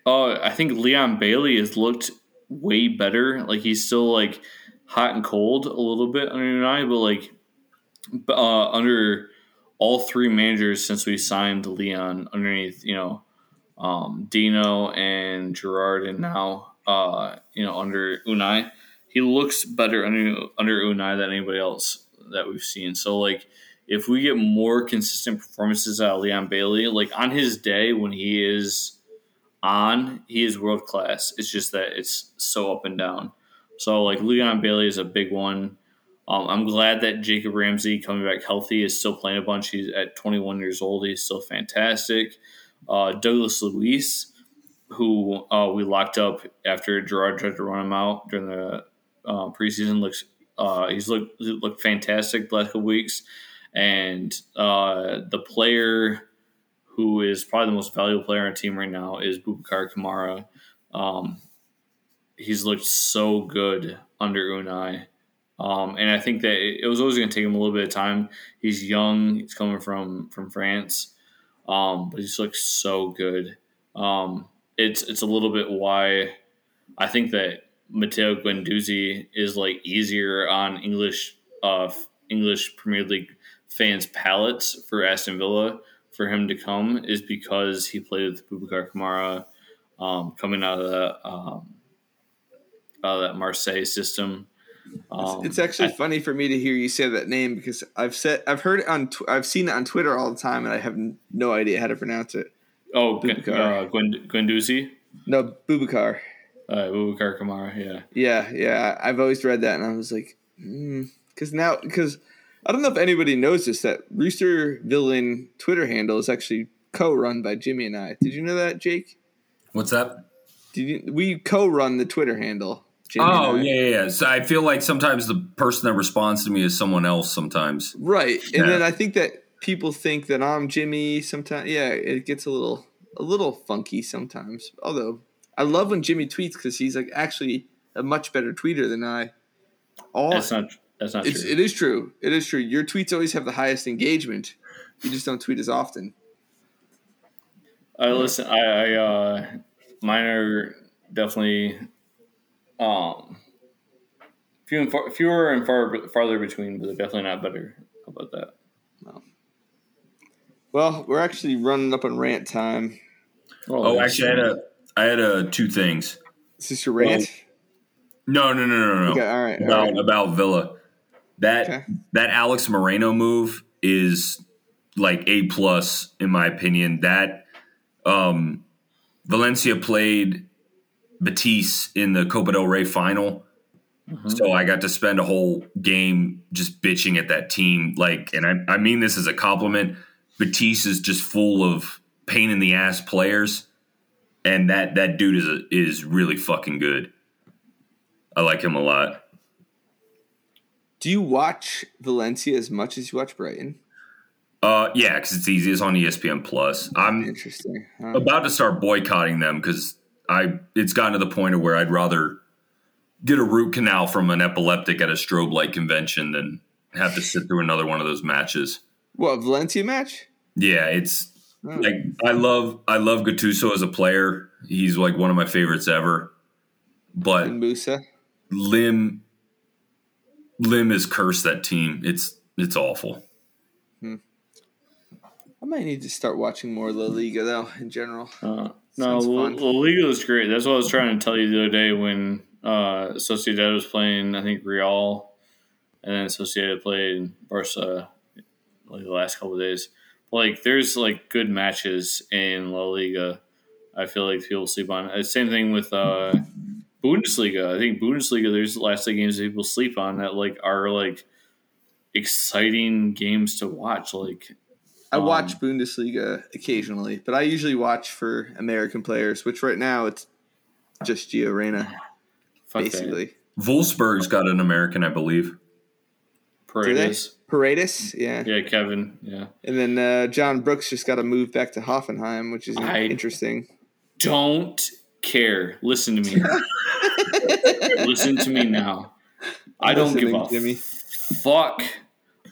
[SPEAKER 1] Oh, I think Leon Bailey has looked way better. Like he's still like hot and cold a little bit under Unai, but like uh, under all three managers since we signed Leon underneath, you know, um, Dino and Gerrard, and now uh, you know under Unai, he looks better under under Unai than anybody else that we've seen. So like. If we get more consistent performances out of Leon Bailey, like on his day when he is on, he is world class. It's just that it's so up and down. So like Leon Bailey is a big one. Um, I'm glad that Jacob Ramsey coming back healthy is still playing a bunch. He's at 21 years old. He's still fantastic. Uh, Douglas Luiz, who uh, we locked up after Gerrard tried to run him out during the uh, preseason, looks uh, he's looked looked fantastic the last couple weeks. And uh, the player who is probably the most valuable player on our team right now is Boubacar Kamara. Um, he's looked so good under Unai. Um, and I think that it, it was always going to take him a little bit of time. He's young. He's coming from from France, um, but he's looked so good. Um, it's it's a little bit why I think that Matteo Guendouzi is like easier on English uh, English Premier League fans' palates for Aston Villa for him to come is because he played with Boubacar Kamara um, coming out of that um, out of that Marseille system. Um,
[SPEAKER 2] it's actually
[SPEAKER 1] I-
[SPEAKER 2] funny for me to hear you say that name because I've said I've heard it on tw- I've seen it on Twitter all the time and I have no idea how to pronounce it.
[SPEAKER 1] oh
[SPEAKER 2] Boubacar.
[SPEAKER 1] uh, Gwend-
[SPEAKER 2] No, Boubacar.
[SPEAKER 1] uh, Boubacar Kamara, yeah.
[SPEAKER 2] Yeah, yeah. I've always read that and I was like, because now because I don't know if anybody knows this that Rooster Villain Twitter handle is actually co-run by Jimmy and I. Did you know that, Jake?
[SPEAKER 3] What's that?
[SPEAKER 2] Did you, we co-run the Twitter handle? Jimmy
[SPEAKER 3] Oh
[SPEAKER 2] and I.
[SPEAKER 3] yeah, yeah, yeah. So I feel like sometimes the person that responds to me is someone else. Sometimes.
[SPEAKER 2] Right.
[SPEAKER 3] Yeah.
[SPEAKER 2] And then I think that people think that I'm Jimmy sometimes. Yeah, it gets a little a little funky sometimes. Although I love when Jimmy tweets because he's like actually a much better tweeter than I. All
[SPEAKER 1] That's not that's not
[SPEAKER 2] it's,
[SPEAKER 1] true.
[SPEAKER 2] it is true. It is true. Your tweets always have the highest engagement. You just don't tweet as often.
[SPEAKER 1] I listen. I, I uh, mine are definitely um few and far, fewer and far farther between, but they're definitely not better. How about that?
[SPEAKER 2] Well, we're actually running up on rant time.
[SPEAKER 3] Oh, actually, I had a I had a two things.
[SPEAKER 2] Is this your rant?
[SPEAKER 3] No, no, no, no, no.
[SPEAKER 2] Okay, all right.
[SPEAKER 3] About
[SPEAKER 2] right.
[SPEAKER 3] about Villa. That
[SPEAKER 2] Okay.
[SPEAKER 3] that Alex Moreno move is like a plus in my opinion. That um, Valencia played Batiste in the Copa del Rey final, so I got to spend a whole game just bitching at that team. Like, and I I mean this as a compliment. Batiste is just full of pain in the ass players, and that that dude is a, is really fucking good. I like him a lot.
[SPEAKER 2] Do you watch Valencia as much as you watch Brighton?
[SPEAKER 3] Uh, yeah, because it's easy. It's on ESPN Plus. I'm
[SPEAKER 2] Interesting. huh?
[SPEAKER 3] about to start boycotting them because I it's gotten to the point of where I'd rather get a root canal from an epileptic at a strobe light convention than have to sit through another one of those matches.
[SPEAKER 2] What Valencia match?
[SPEAKER 3] Yeah, it's like I love I love Gattuso as a player. He's like one of my favorites ever. But
[SPEAKER 2] And Musa.
[SPEAKER 3] Lim Lim has cursed that team. It's it's awful.
[SPEAKER 2] I might need to start watching more La Liga though. In general,
[SPEAKER 1] Uh, no, La. La Liga is great. That's what I was trying to tell you the other day when uh, Sociedad was playing, I think, Real, and then Sociedad played Barca like the last couple of days. Like, there's like good matches in La Liga. I feel like people sleep on. Uh, Same thing with uh, Bundesliga. I think Bundesliga. There's last day games that people sleep on that like are like exciting games to watch. Like,
[SPEAKER 2] I
[SPEAKER 1] Um,
[SPEAKER 2] watch Bundesliga occasionally, but I usually watch for American players. Which right now it's just Gio Reyna,
[SPEAKER 1] fuck
[SPEAKER 2] basically.
[SPEAKER 3] Wolfsburg's got an American, I believe.
[SPEAKER 1] that.
[SPEAKER 2] Do they?
[SPEAKER 1] Paredes.
[SPEAKER 2] Paredes, yeah.
[SPEAKER 1] Yeah, Kevin. Yeah.
[SPEAKER 2] And then uh, John Brooks just got to move back to Hoffenheim, which is
[SPEAKER 1] I-
[SPEAKER 2] interesting.
[SPEAKER 1] don't care. Listen to me. Listen to me now. I don't give a
[SPEAKER 2] Jimmy.
[SPEAKER 1] fuck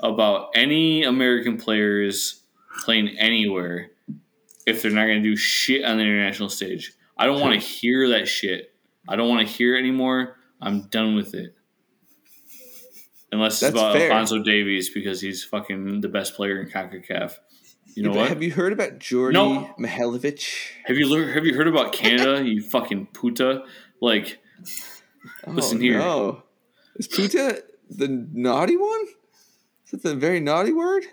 [SPEAKER 1] about any American players playing anywhere if they're not going to do shit on the international stage. I don't want to hear that shit. I don't want to hear it anymore. I'm done with it. Unless it's
[SPEAKER 2] That's
[SPEAKER 1] about
[SPEAKER 2] fair.
[SPEAKER 1] Alphonso Davies because he's fucking the best player in CONCACAF. You know what?
[SPEAKER 2] Have you heard about Djordje
[SPEAKER 1] No.
[SPEAKER 2] Mihailovic?
[SPEAKER 1] Have you have you heard about Canada? you fucking puta. Like Listen
[SPEAKER 2] oh,
[SPEAKER 1] here.
[SPEAKER 2] No. Is puta the naughty one? Is that the very naughty word?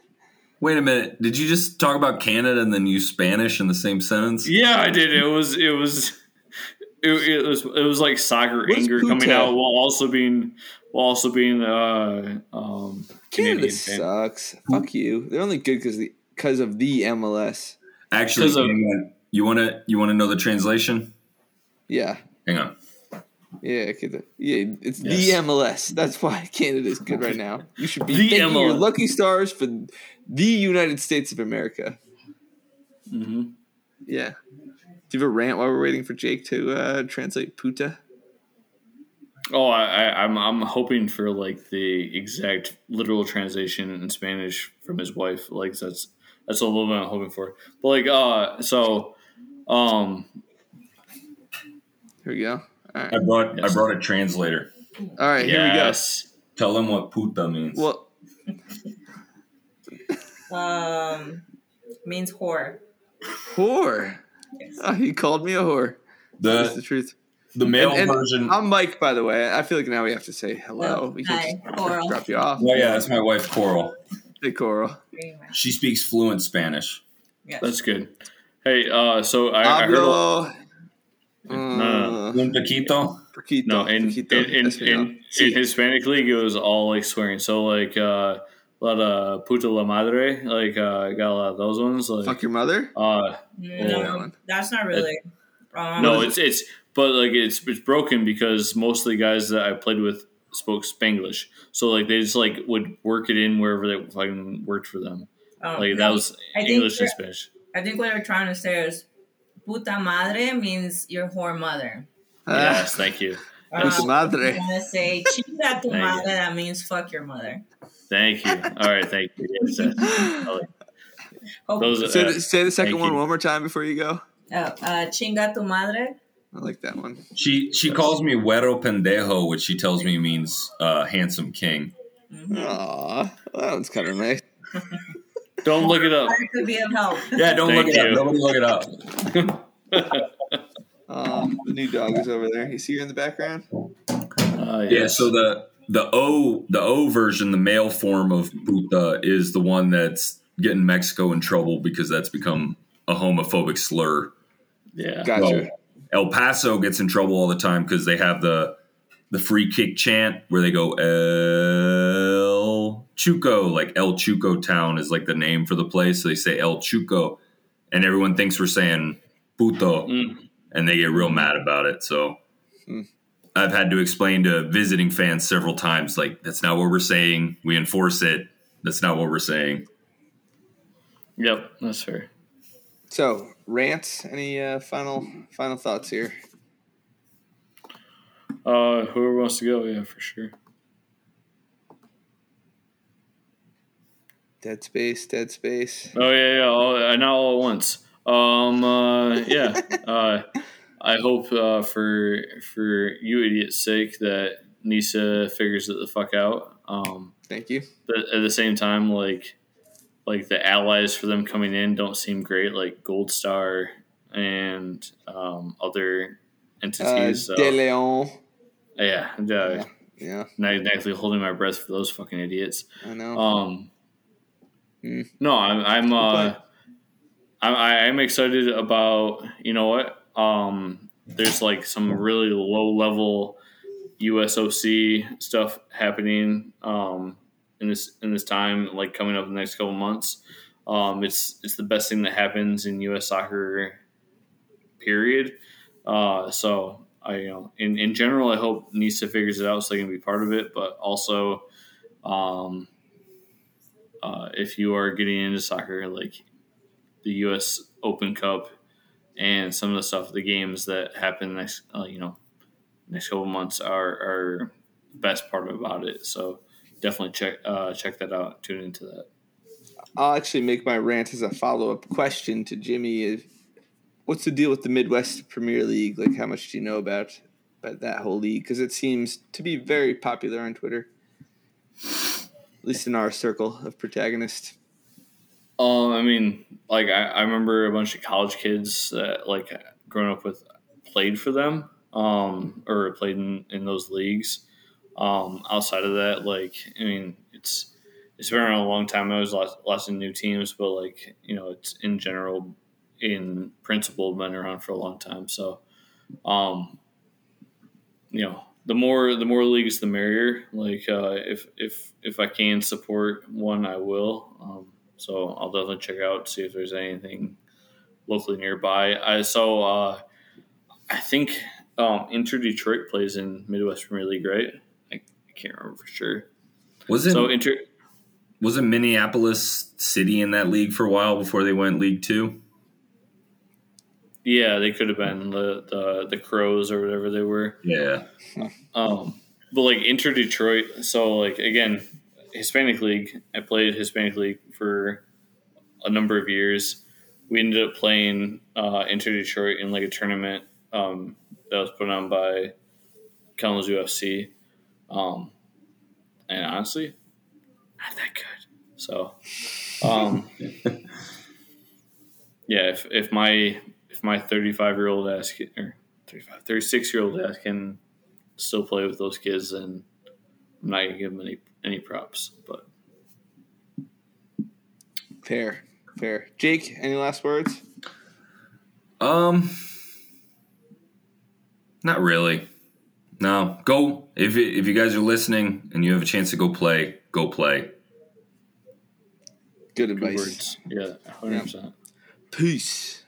[SPEAKER 3] Wait a minute. Did you just talk about Canada and then use Spanish in the same sentence?
[SPEAKER 1] yeah, I did. It was it was it, it was it was like soccer
[SPEAKER 2] What is
[SPEAKER 1] anger coming out while also being while also being uh um
[SPEAKER 2] Canada
[SPEAKER 1] Canadian fan.
[SPEAKER 2] sucks. Fuck you. They're only good because the because of the MLS.
[SPEAKER 3] Actually,
[SPEAKER 1] of-
[SPEAKER 3] you want to you want to know the translation?
[SPEAKER 2] Yeah.
[SPEAKER 3] Hang on.
[SPEAKER 2] Yeah, yeah, it's the MLS. That's why Canada is good right now. You should be
[SPEAKER 1] The
[SPEAKER 2] thanking your lucky stars for the United States of America.
[SPEAKER 1] Mhm.
[SPEAKER 2] Yeah. Do you have a rant while we're waiting for Jake to uh, translate puta?
[SPEAKER 1] Oh, I, I, I'm I'm hoping for like the exact literal translation in Spanish from his wife. Like that's that's a little bit I'm hoping for. But like uh so um
[SPEAKER 2] Here we go. All right.
[SPEAKER 3] I brought
[SPEAKER 1] Yes.
[SPEAKER 3] I brought a translator.
[SPEAKER 2] All right, here
[SPEAKER 1] we go.
[SPEAKER 3] Tell them what puta means.
[SPEAKER 2] we go. Well,
[SPEAKER 4] Um, means whore.
[SPEAKER 2] whore. Oh, he called me a whore. That's the
[SPEAKER 3] the
[SPEAKER 2] truth.
[SPEAKER 3] the male
[SPEAKER 2] And- and
[SPEAKER 3] version.
[SPEAKER 2] I'm Mike, by the way. I feel like now we have to say hello.
[SPEAKER 4] Oh,
[SPEAKER 2] we can't
[SPEAKER 4] hi, Coral.
[SPEAKER 2] drop you off.
[SPEAKER 3] oh yeah, that's my wife Coral.
[SPEAKER 2] Hey, Coral.
[SPEAKER 3] She speaks fluent Spanish.
[SPEAKER 4] Yes.
[SPEAKER 1] That's good. Hey, uh so I, I heard a-
[SPEAKER 2] Hablo.
[SPEAKER 1] no,
[SPEAKER 2] Uh,
[SPEAKER 3] Un poquito.
[SPEAKER 2] Poquito,
[SPEAKER 1] No, in
[SPEAKER 2] poquito,
[SPEAKER 1] in, in,
[SPEAKER 2] Espanol.
[SPEAKER 1] in, in Hispanic league, it was all like swearing. So like uh, a lot of puta la madre, like uh, got a lot of those ones. Like
[SPEAKER 2] Fuck your mother.
[SPEAKER 1] uh,
[SPEAKER 4] No,
[SPEAKER 2] Yeah.
[SPEAKER 4] that's not really. Um,
[SPEAKER 1] no, it's it's but like it's it's broken because most of the guys that I played with spoke Spanglish. So like they just like would work it in wherever they fucking worked for them.
[SPEAKER 4] um,
[SPEAKER 1] Like
[SPEAKER 4] no,
[SPEAKER 1] that was
[SPEAKER 4] I think
[SPEAKER 1] English and Spanish.
[SPEAKER 4] I think what they're trying to say is puta madre means your whore mother.
[SPEAKER 1] Yes, thank you,
[SPEAKER 2] puta
[SPEAKER 4] Um,
[SPEAKER 2] madre.
[SPEAKER 4] I'm gonna say chinga tu
[SPEAKER 1] Thank you.
[SPEAKER 4] madre. That means fuck your mother.
[SPEAKER 1] thank you. All right, thank you. Yes, yes. I like-
[SPEAKER 4] Oh,
[SPEAKER 1] Those
[SPEAKER 2] Say
[SPEAKER 1] uh,
[SPEAKER 2] the, say the second one
[SPEAKER 1] you.
[SPEAKER 2] one more time before you go.
[SPEAKER 4] oh, uh, chinga tu madre.
[SPEAKER 2] I like that one.
[SPEAKER 3] She she calls me güero pendejo, which she tells me means uh, handsome king.
[SPEAKER 4] Mm-hmm.
[SPEAKER 2] Aw, that one's kind of nice.
[SPEAKER 1] don't look it up.
[SPEAKER 4] That could be of help.
[SPEAKER 3] Yeah, don't
[SPEAKER 1] Thank
[SPEAKER 3] look it
[SPEAKER 1] you.
[SPEAKER 3] up. Nobody look it up.
[SPEAKER 2] Aw, the new dog is over there. You see her in the background?
[SPEAKER 1] Uh,
[SPEAKER 3] Yeah, so the the O the O version, the male form of puta, is the one that's getting Mexico in trouble because that's become a homophobic slur.
[SPEAKER 1] yeah.
[SPEAKER 2] Gotcha.
[SPEAKER 3] Well, El Paso gets in trouble all the time because they have the the free kick chant where they go El Chuco, like El Chuco town is like the name for the place. So they say El Chuco, and everyone thinks we're saying puto,
[SPEAKER 1] Mm.
[SPEAKER 3] And they get real mad about it. So
[SPEAKER 2] Hmm.
[SPEAKER 3] I've had to explain to visiting fans several times, like that's not what we're saying. We enforce it. That's not what we're saying.
[SPEAKER 1] Yep, that's fair.
[SPEAKER 2] So, rants. Any uh, final final thoughts here?
[SPEAKER 1] Uh, whoever wants to go, yeah, for sure.
[SPEAKER 2] Dead Space, Dead Space.
[SPEAKER 1] Oh yeah, yeah, all, uh, not all at once. Um, uh, yeah. uh, I hope uh, for for you idiots' sake that NISA figures it the fuck out. Um,
[SPEAKER 2] Thank you.
[SPEAKER 1] but at the same time, like like the allies for them coming in don't seem great, like Gold Star and um, other
[SPEAKER 2] Uh,
[SPEAKER 1] entities. so,
[SPEAKER 2] De Leon.
[SPEAKER 1] yeah, uh,
[SPEAKER 2] Yeah. Yeah,
[SPEAKER 1] not exactly holding my breath for those fucking idiots.
[SPEAKER 2] I know.
[SPEAKER 1] Um,
[SPEAKER 2] Hmm.
[SPEAKER 1] no, I'm I'm uh, I'm I'm excited about you know what um, there's like some really low level USOC stuff happening um, in this in this time like coming up in the next couple months. Um, it's it's the best thing that happens in U.S. soccer. Period. Uh, so I you know in in general I hope NISA figures it out so they can be part of it, but also. Um, uh, if you are getting into soccer, like the U.S. Open Cup and some of the stuff, the games that happen next, uh, you know, next couple months are are the best part about it. So definitely check uh, check that out. Tune into that.
[SPEAKER 2] I'll actually make my rant as a follow up question to Jimmy. If, what's the deal with the Midwest Premier League? Like, how much do you know about about that whole league? Because it seems to be very popular on Twitter, at least in our circle of protagonists.
[SPEAKER 1] Um, I mean, like I, I remember a bunch of college kids that like growing up with played for them, um, or played in, in those leagues. Um, outside of that, like I mean, it's it's been around a long time. I was lots, lots of new teams, but like you know, it's in general, in principle, been around for a long time. So, um, you know, the more the more leagues, the merrier. Like uh, if if if I can support one, I will. Um, so I'll definitely check out see if there's anything locally nearby. I so uh, I think um, Inter Detroit plays in Midwest Premier League, right? I, I can't remember for sure.
[SPEAKER 3] Was it
[SPEAKER 1] So Inter,
[SPEAKER 3] Was it Minneapolis City in that league for a while before they went League Two?
[SPEAKER 1] yeah, they could have been the, the the Crows or whatever they were.
[SPEAKER 3] Yeah.
[SPEAKER 1] Um, but like Inter Detroit, so like again, Hispanic League. I played Hispanic League for a number of years. We ended up playing uh, Inter Detroit in like a tournament um, that was put on by Kalamazoo UFC. Um, and honestly, not that good. So, um, yeah, if, if my if my 35 year old ass can, or 35, 36 year old ass can still play with those kids, then I'm not gonna give them any any props. But
[SPEAKER 2] Fair, fair. Jake, any last words?
[SPEAKER 3] Um, not really. No, go if it, if you guys are listening and you have a chance to go play, go play.
[SPEAKER 2] Good
[SPEAKER 1] good
[SPEAKER 2] advice.
[SPEAKER 1] words, yeah, 100. percent
[SPEAKER 2] Peace.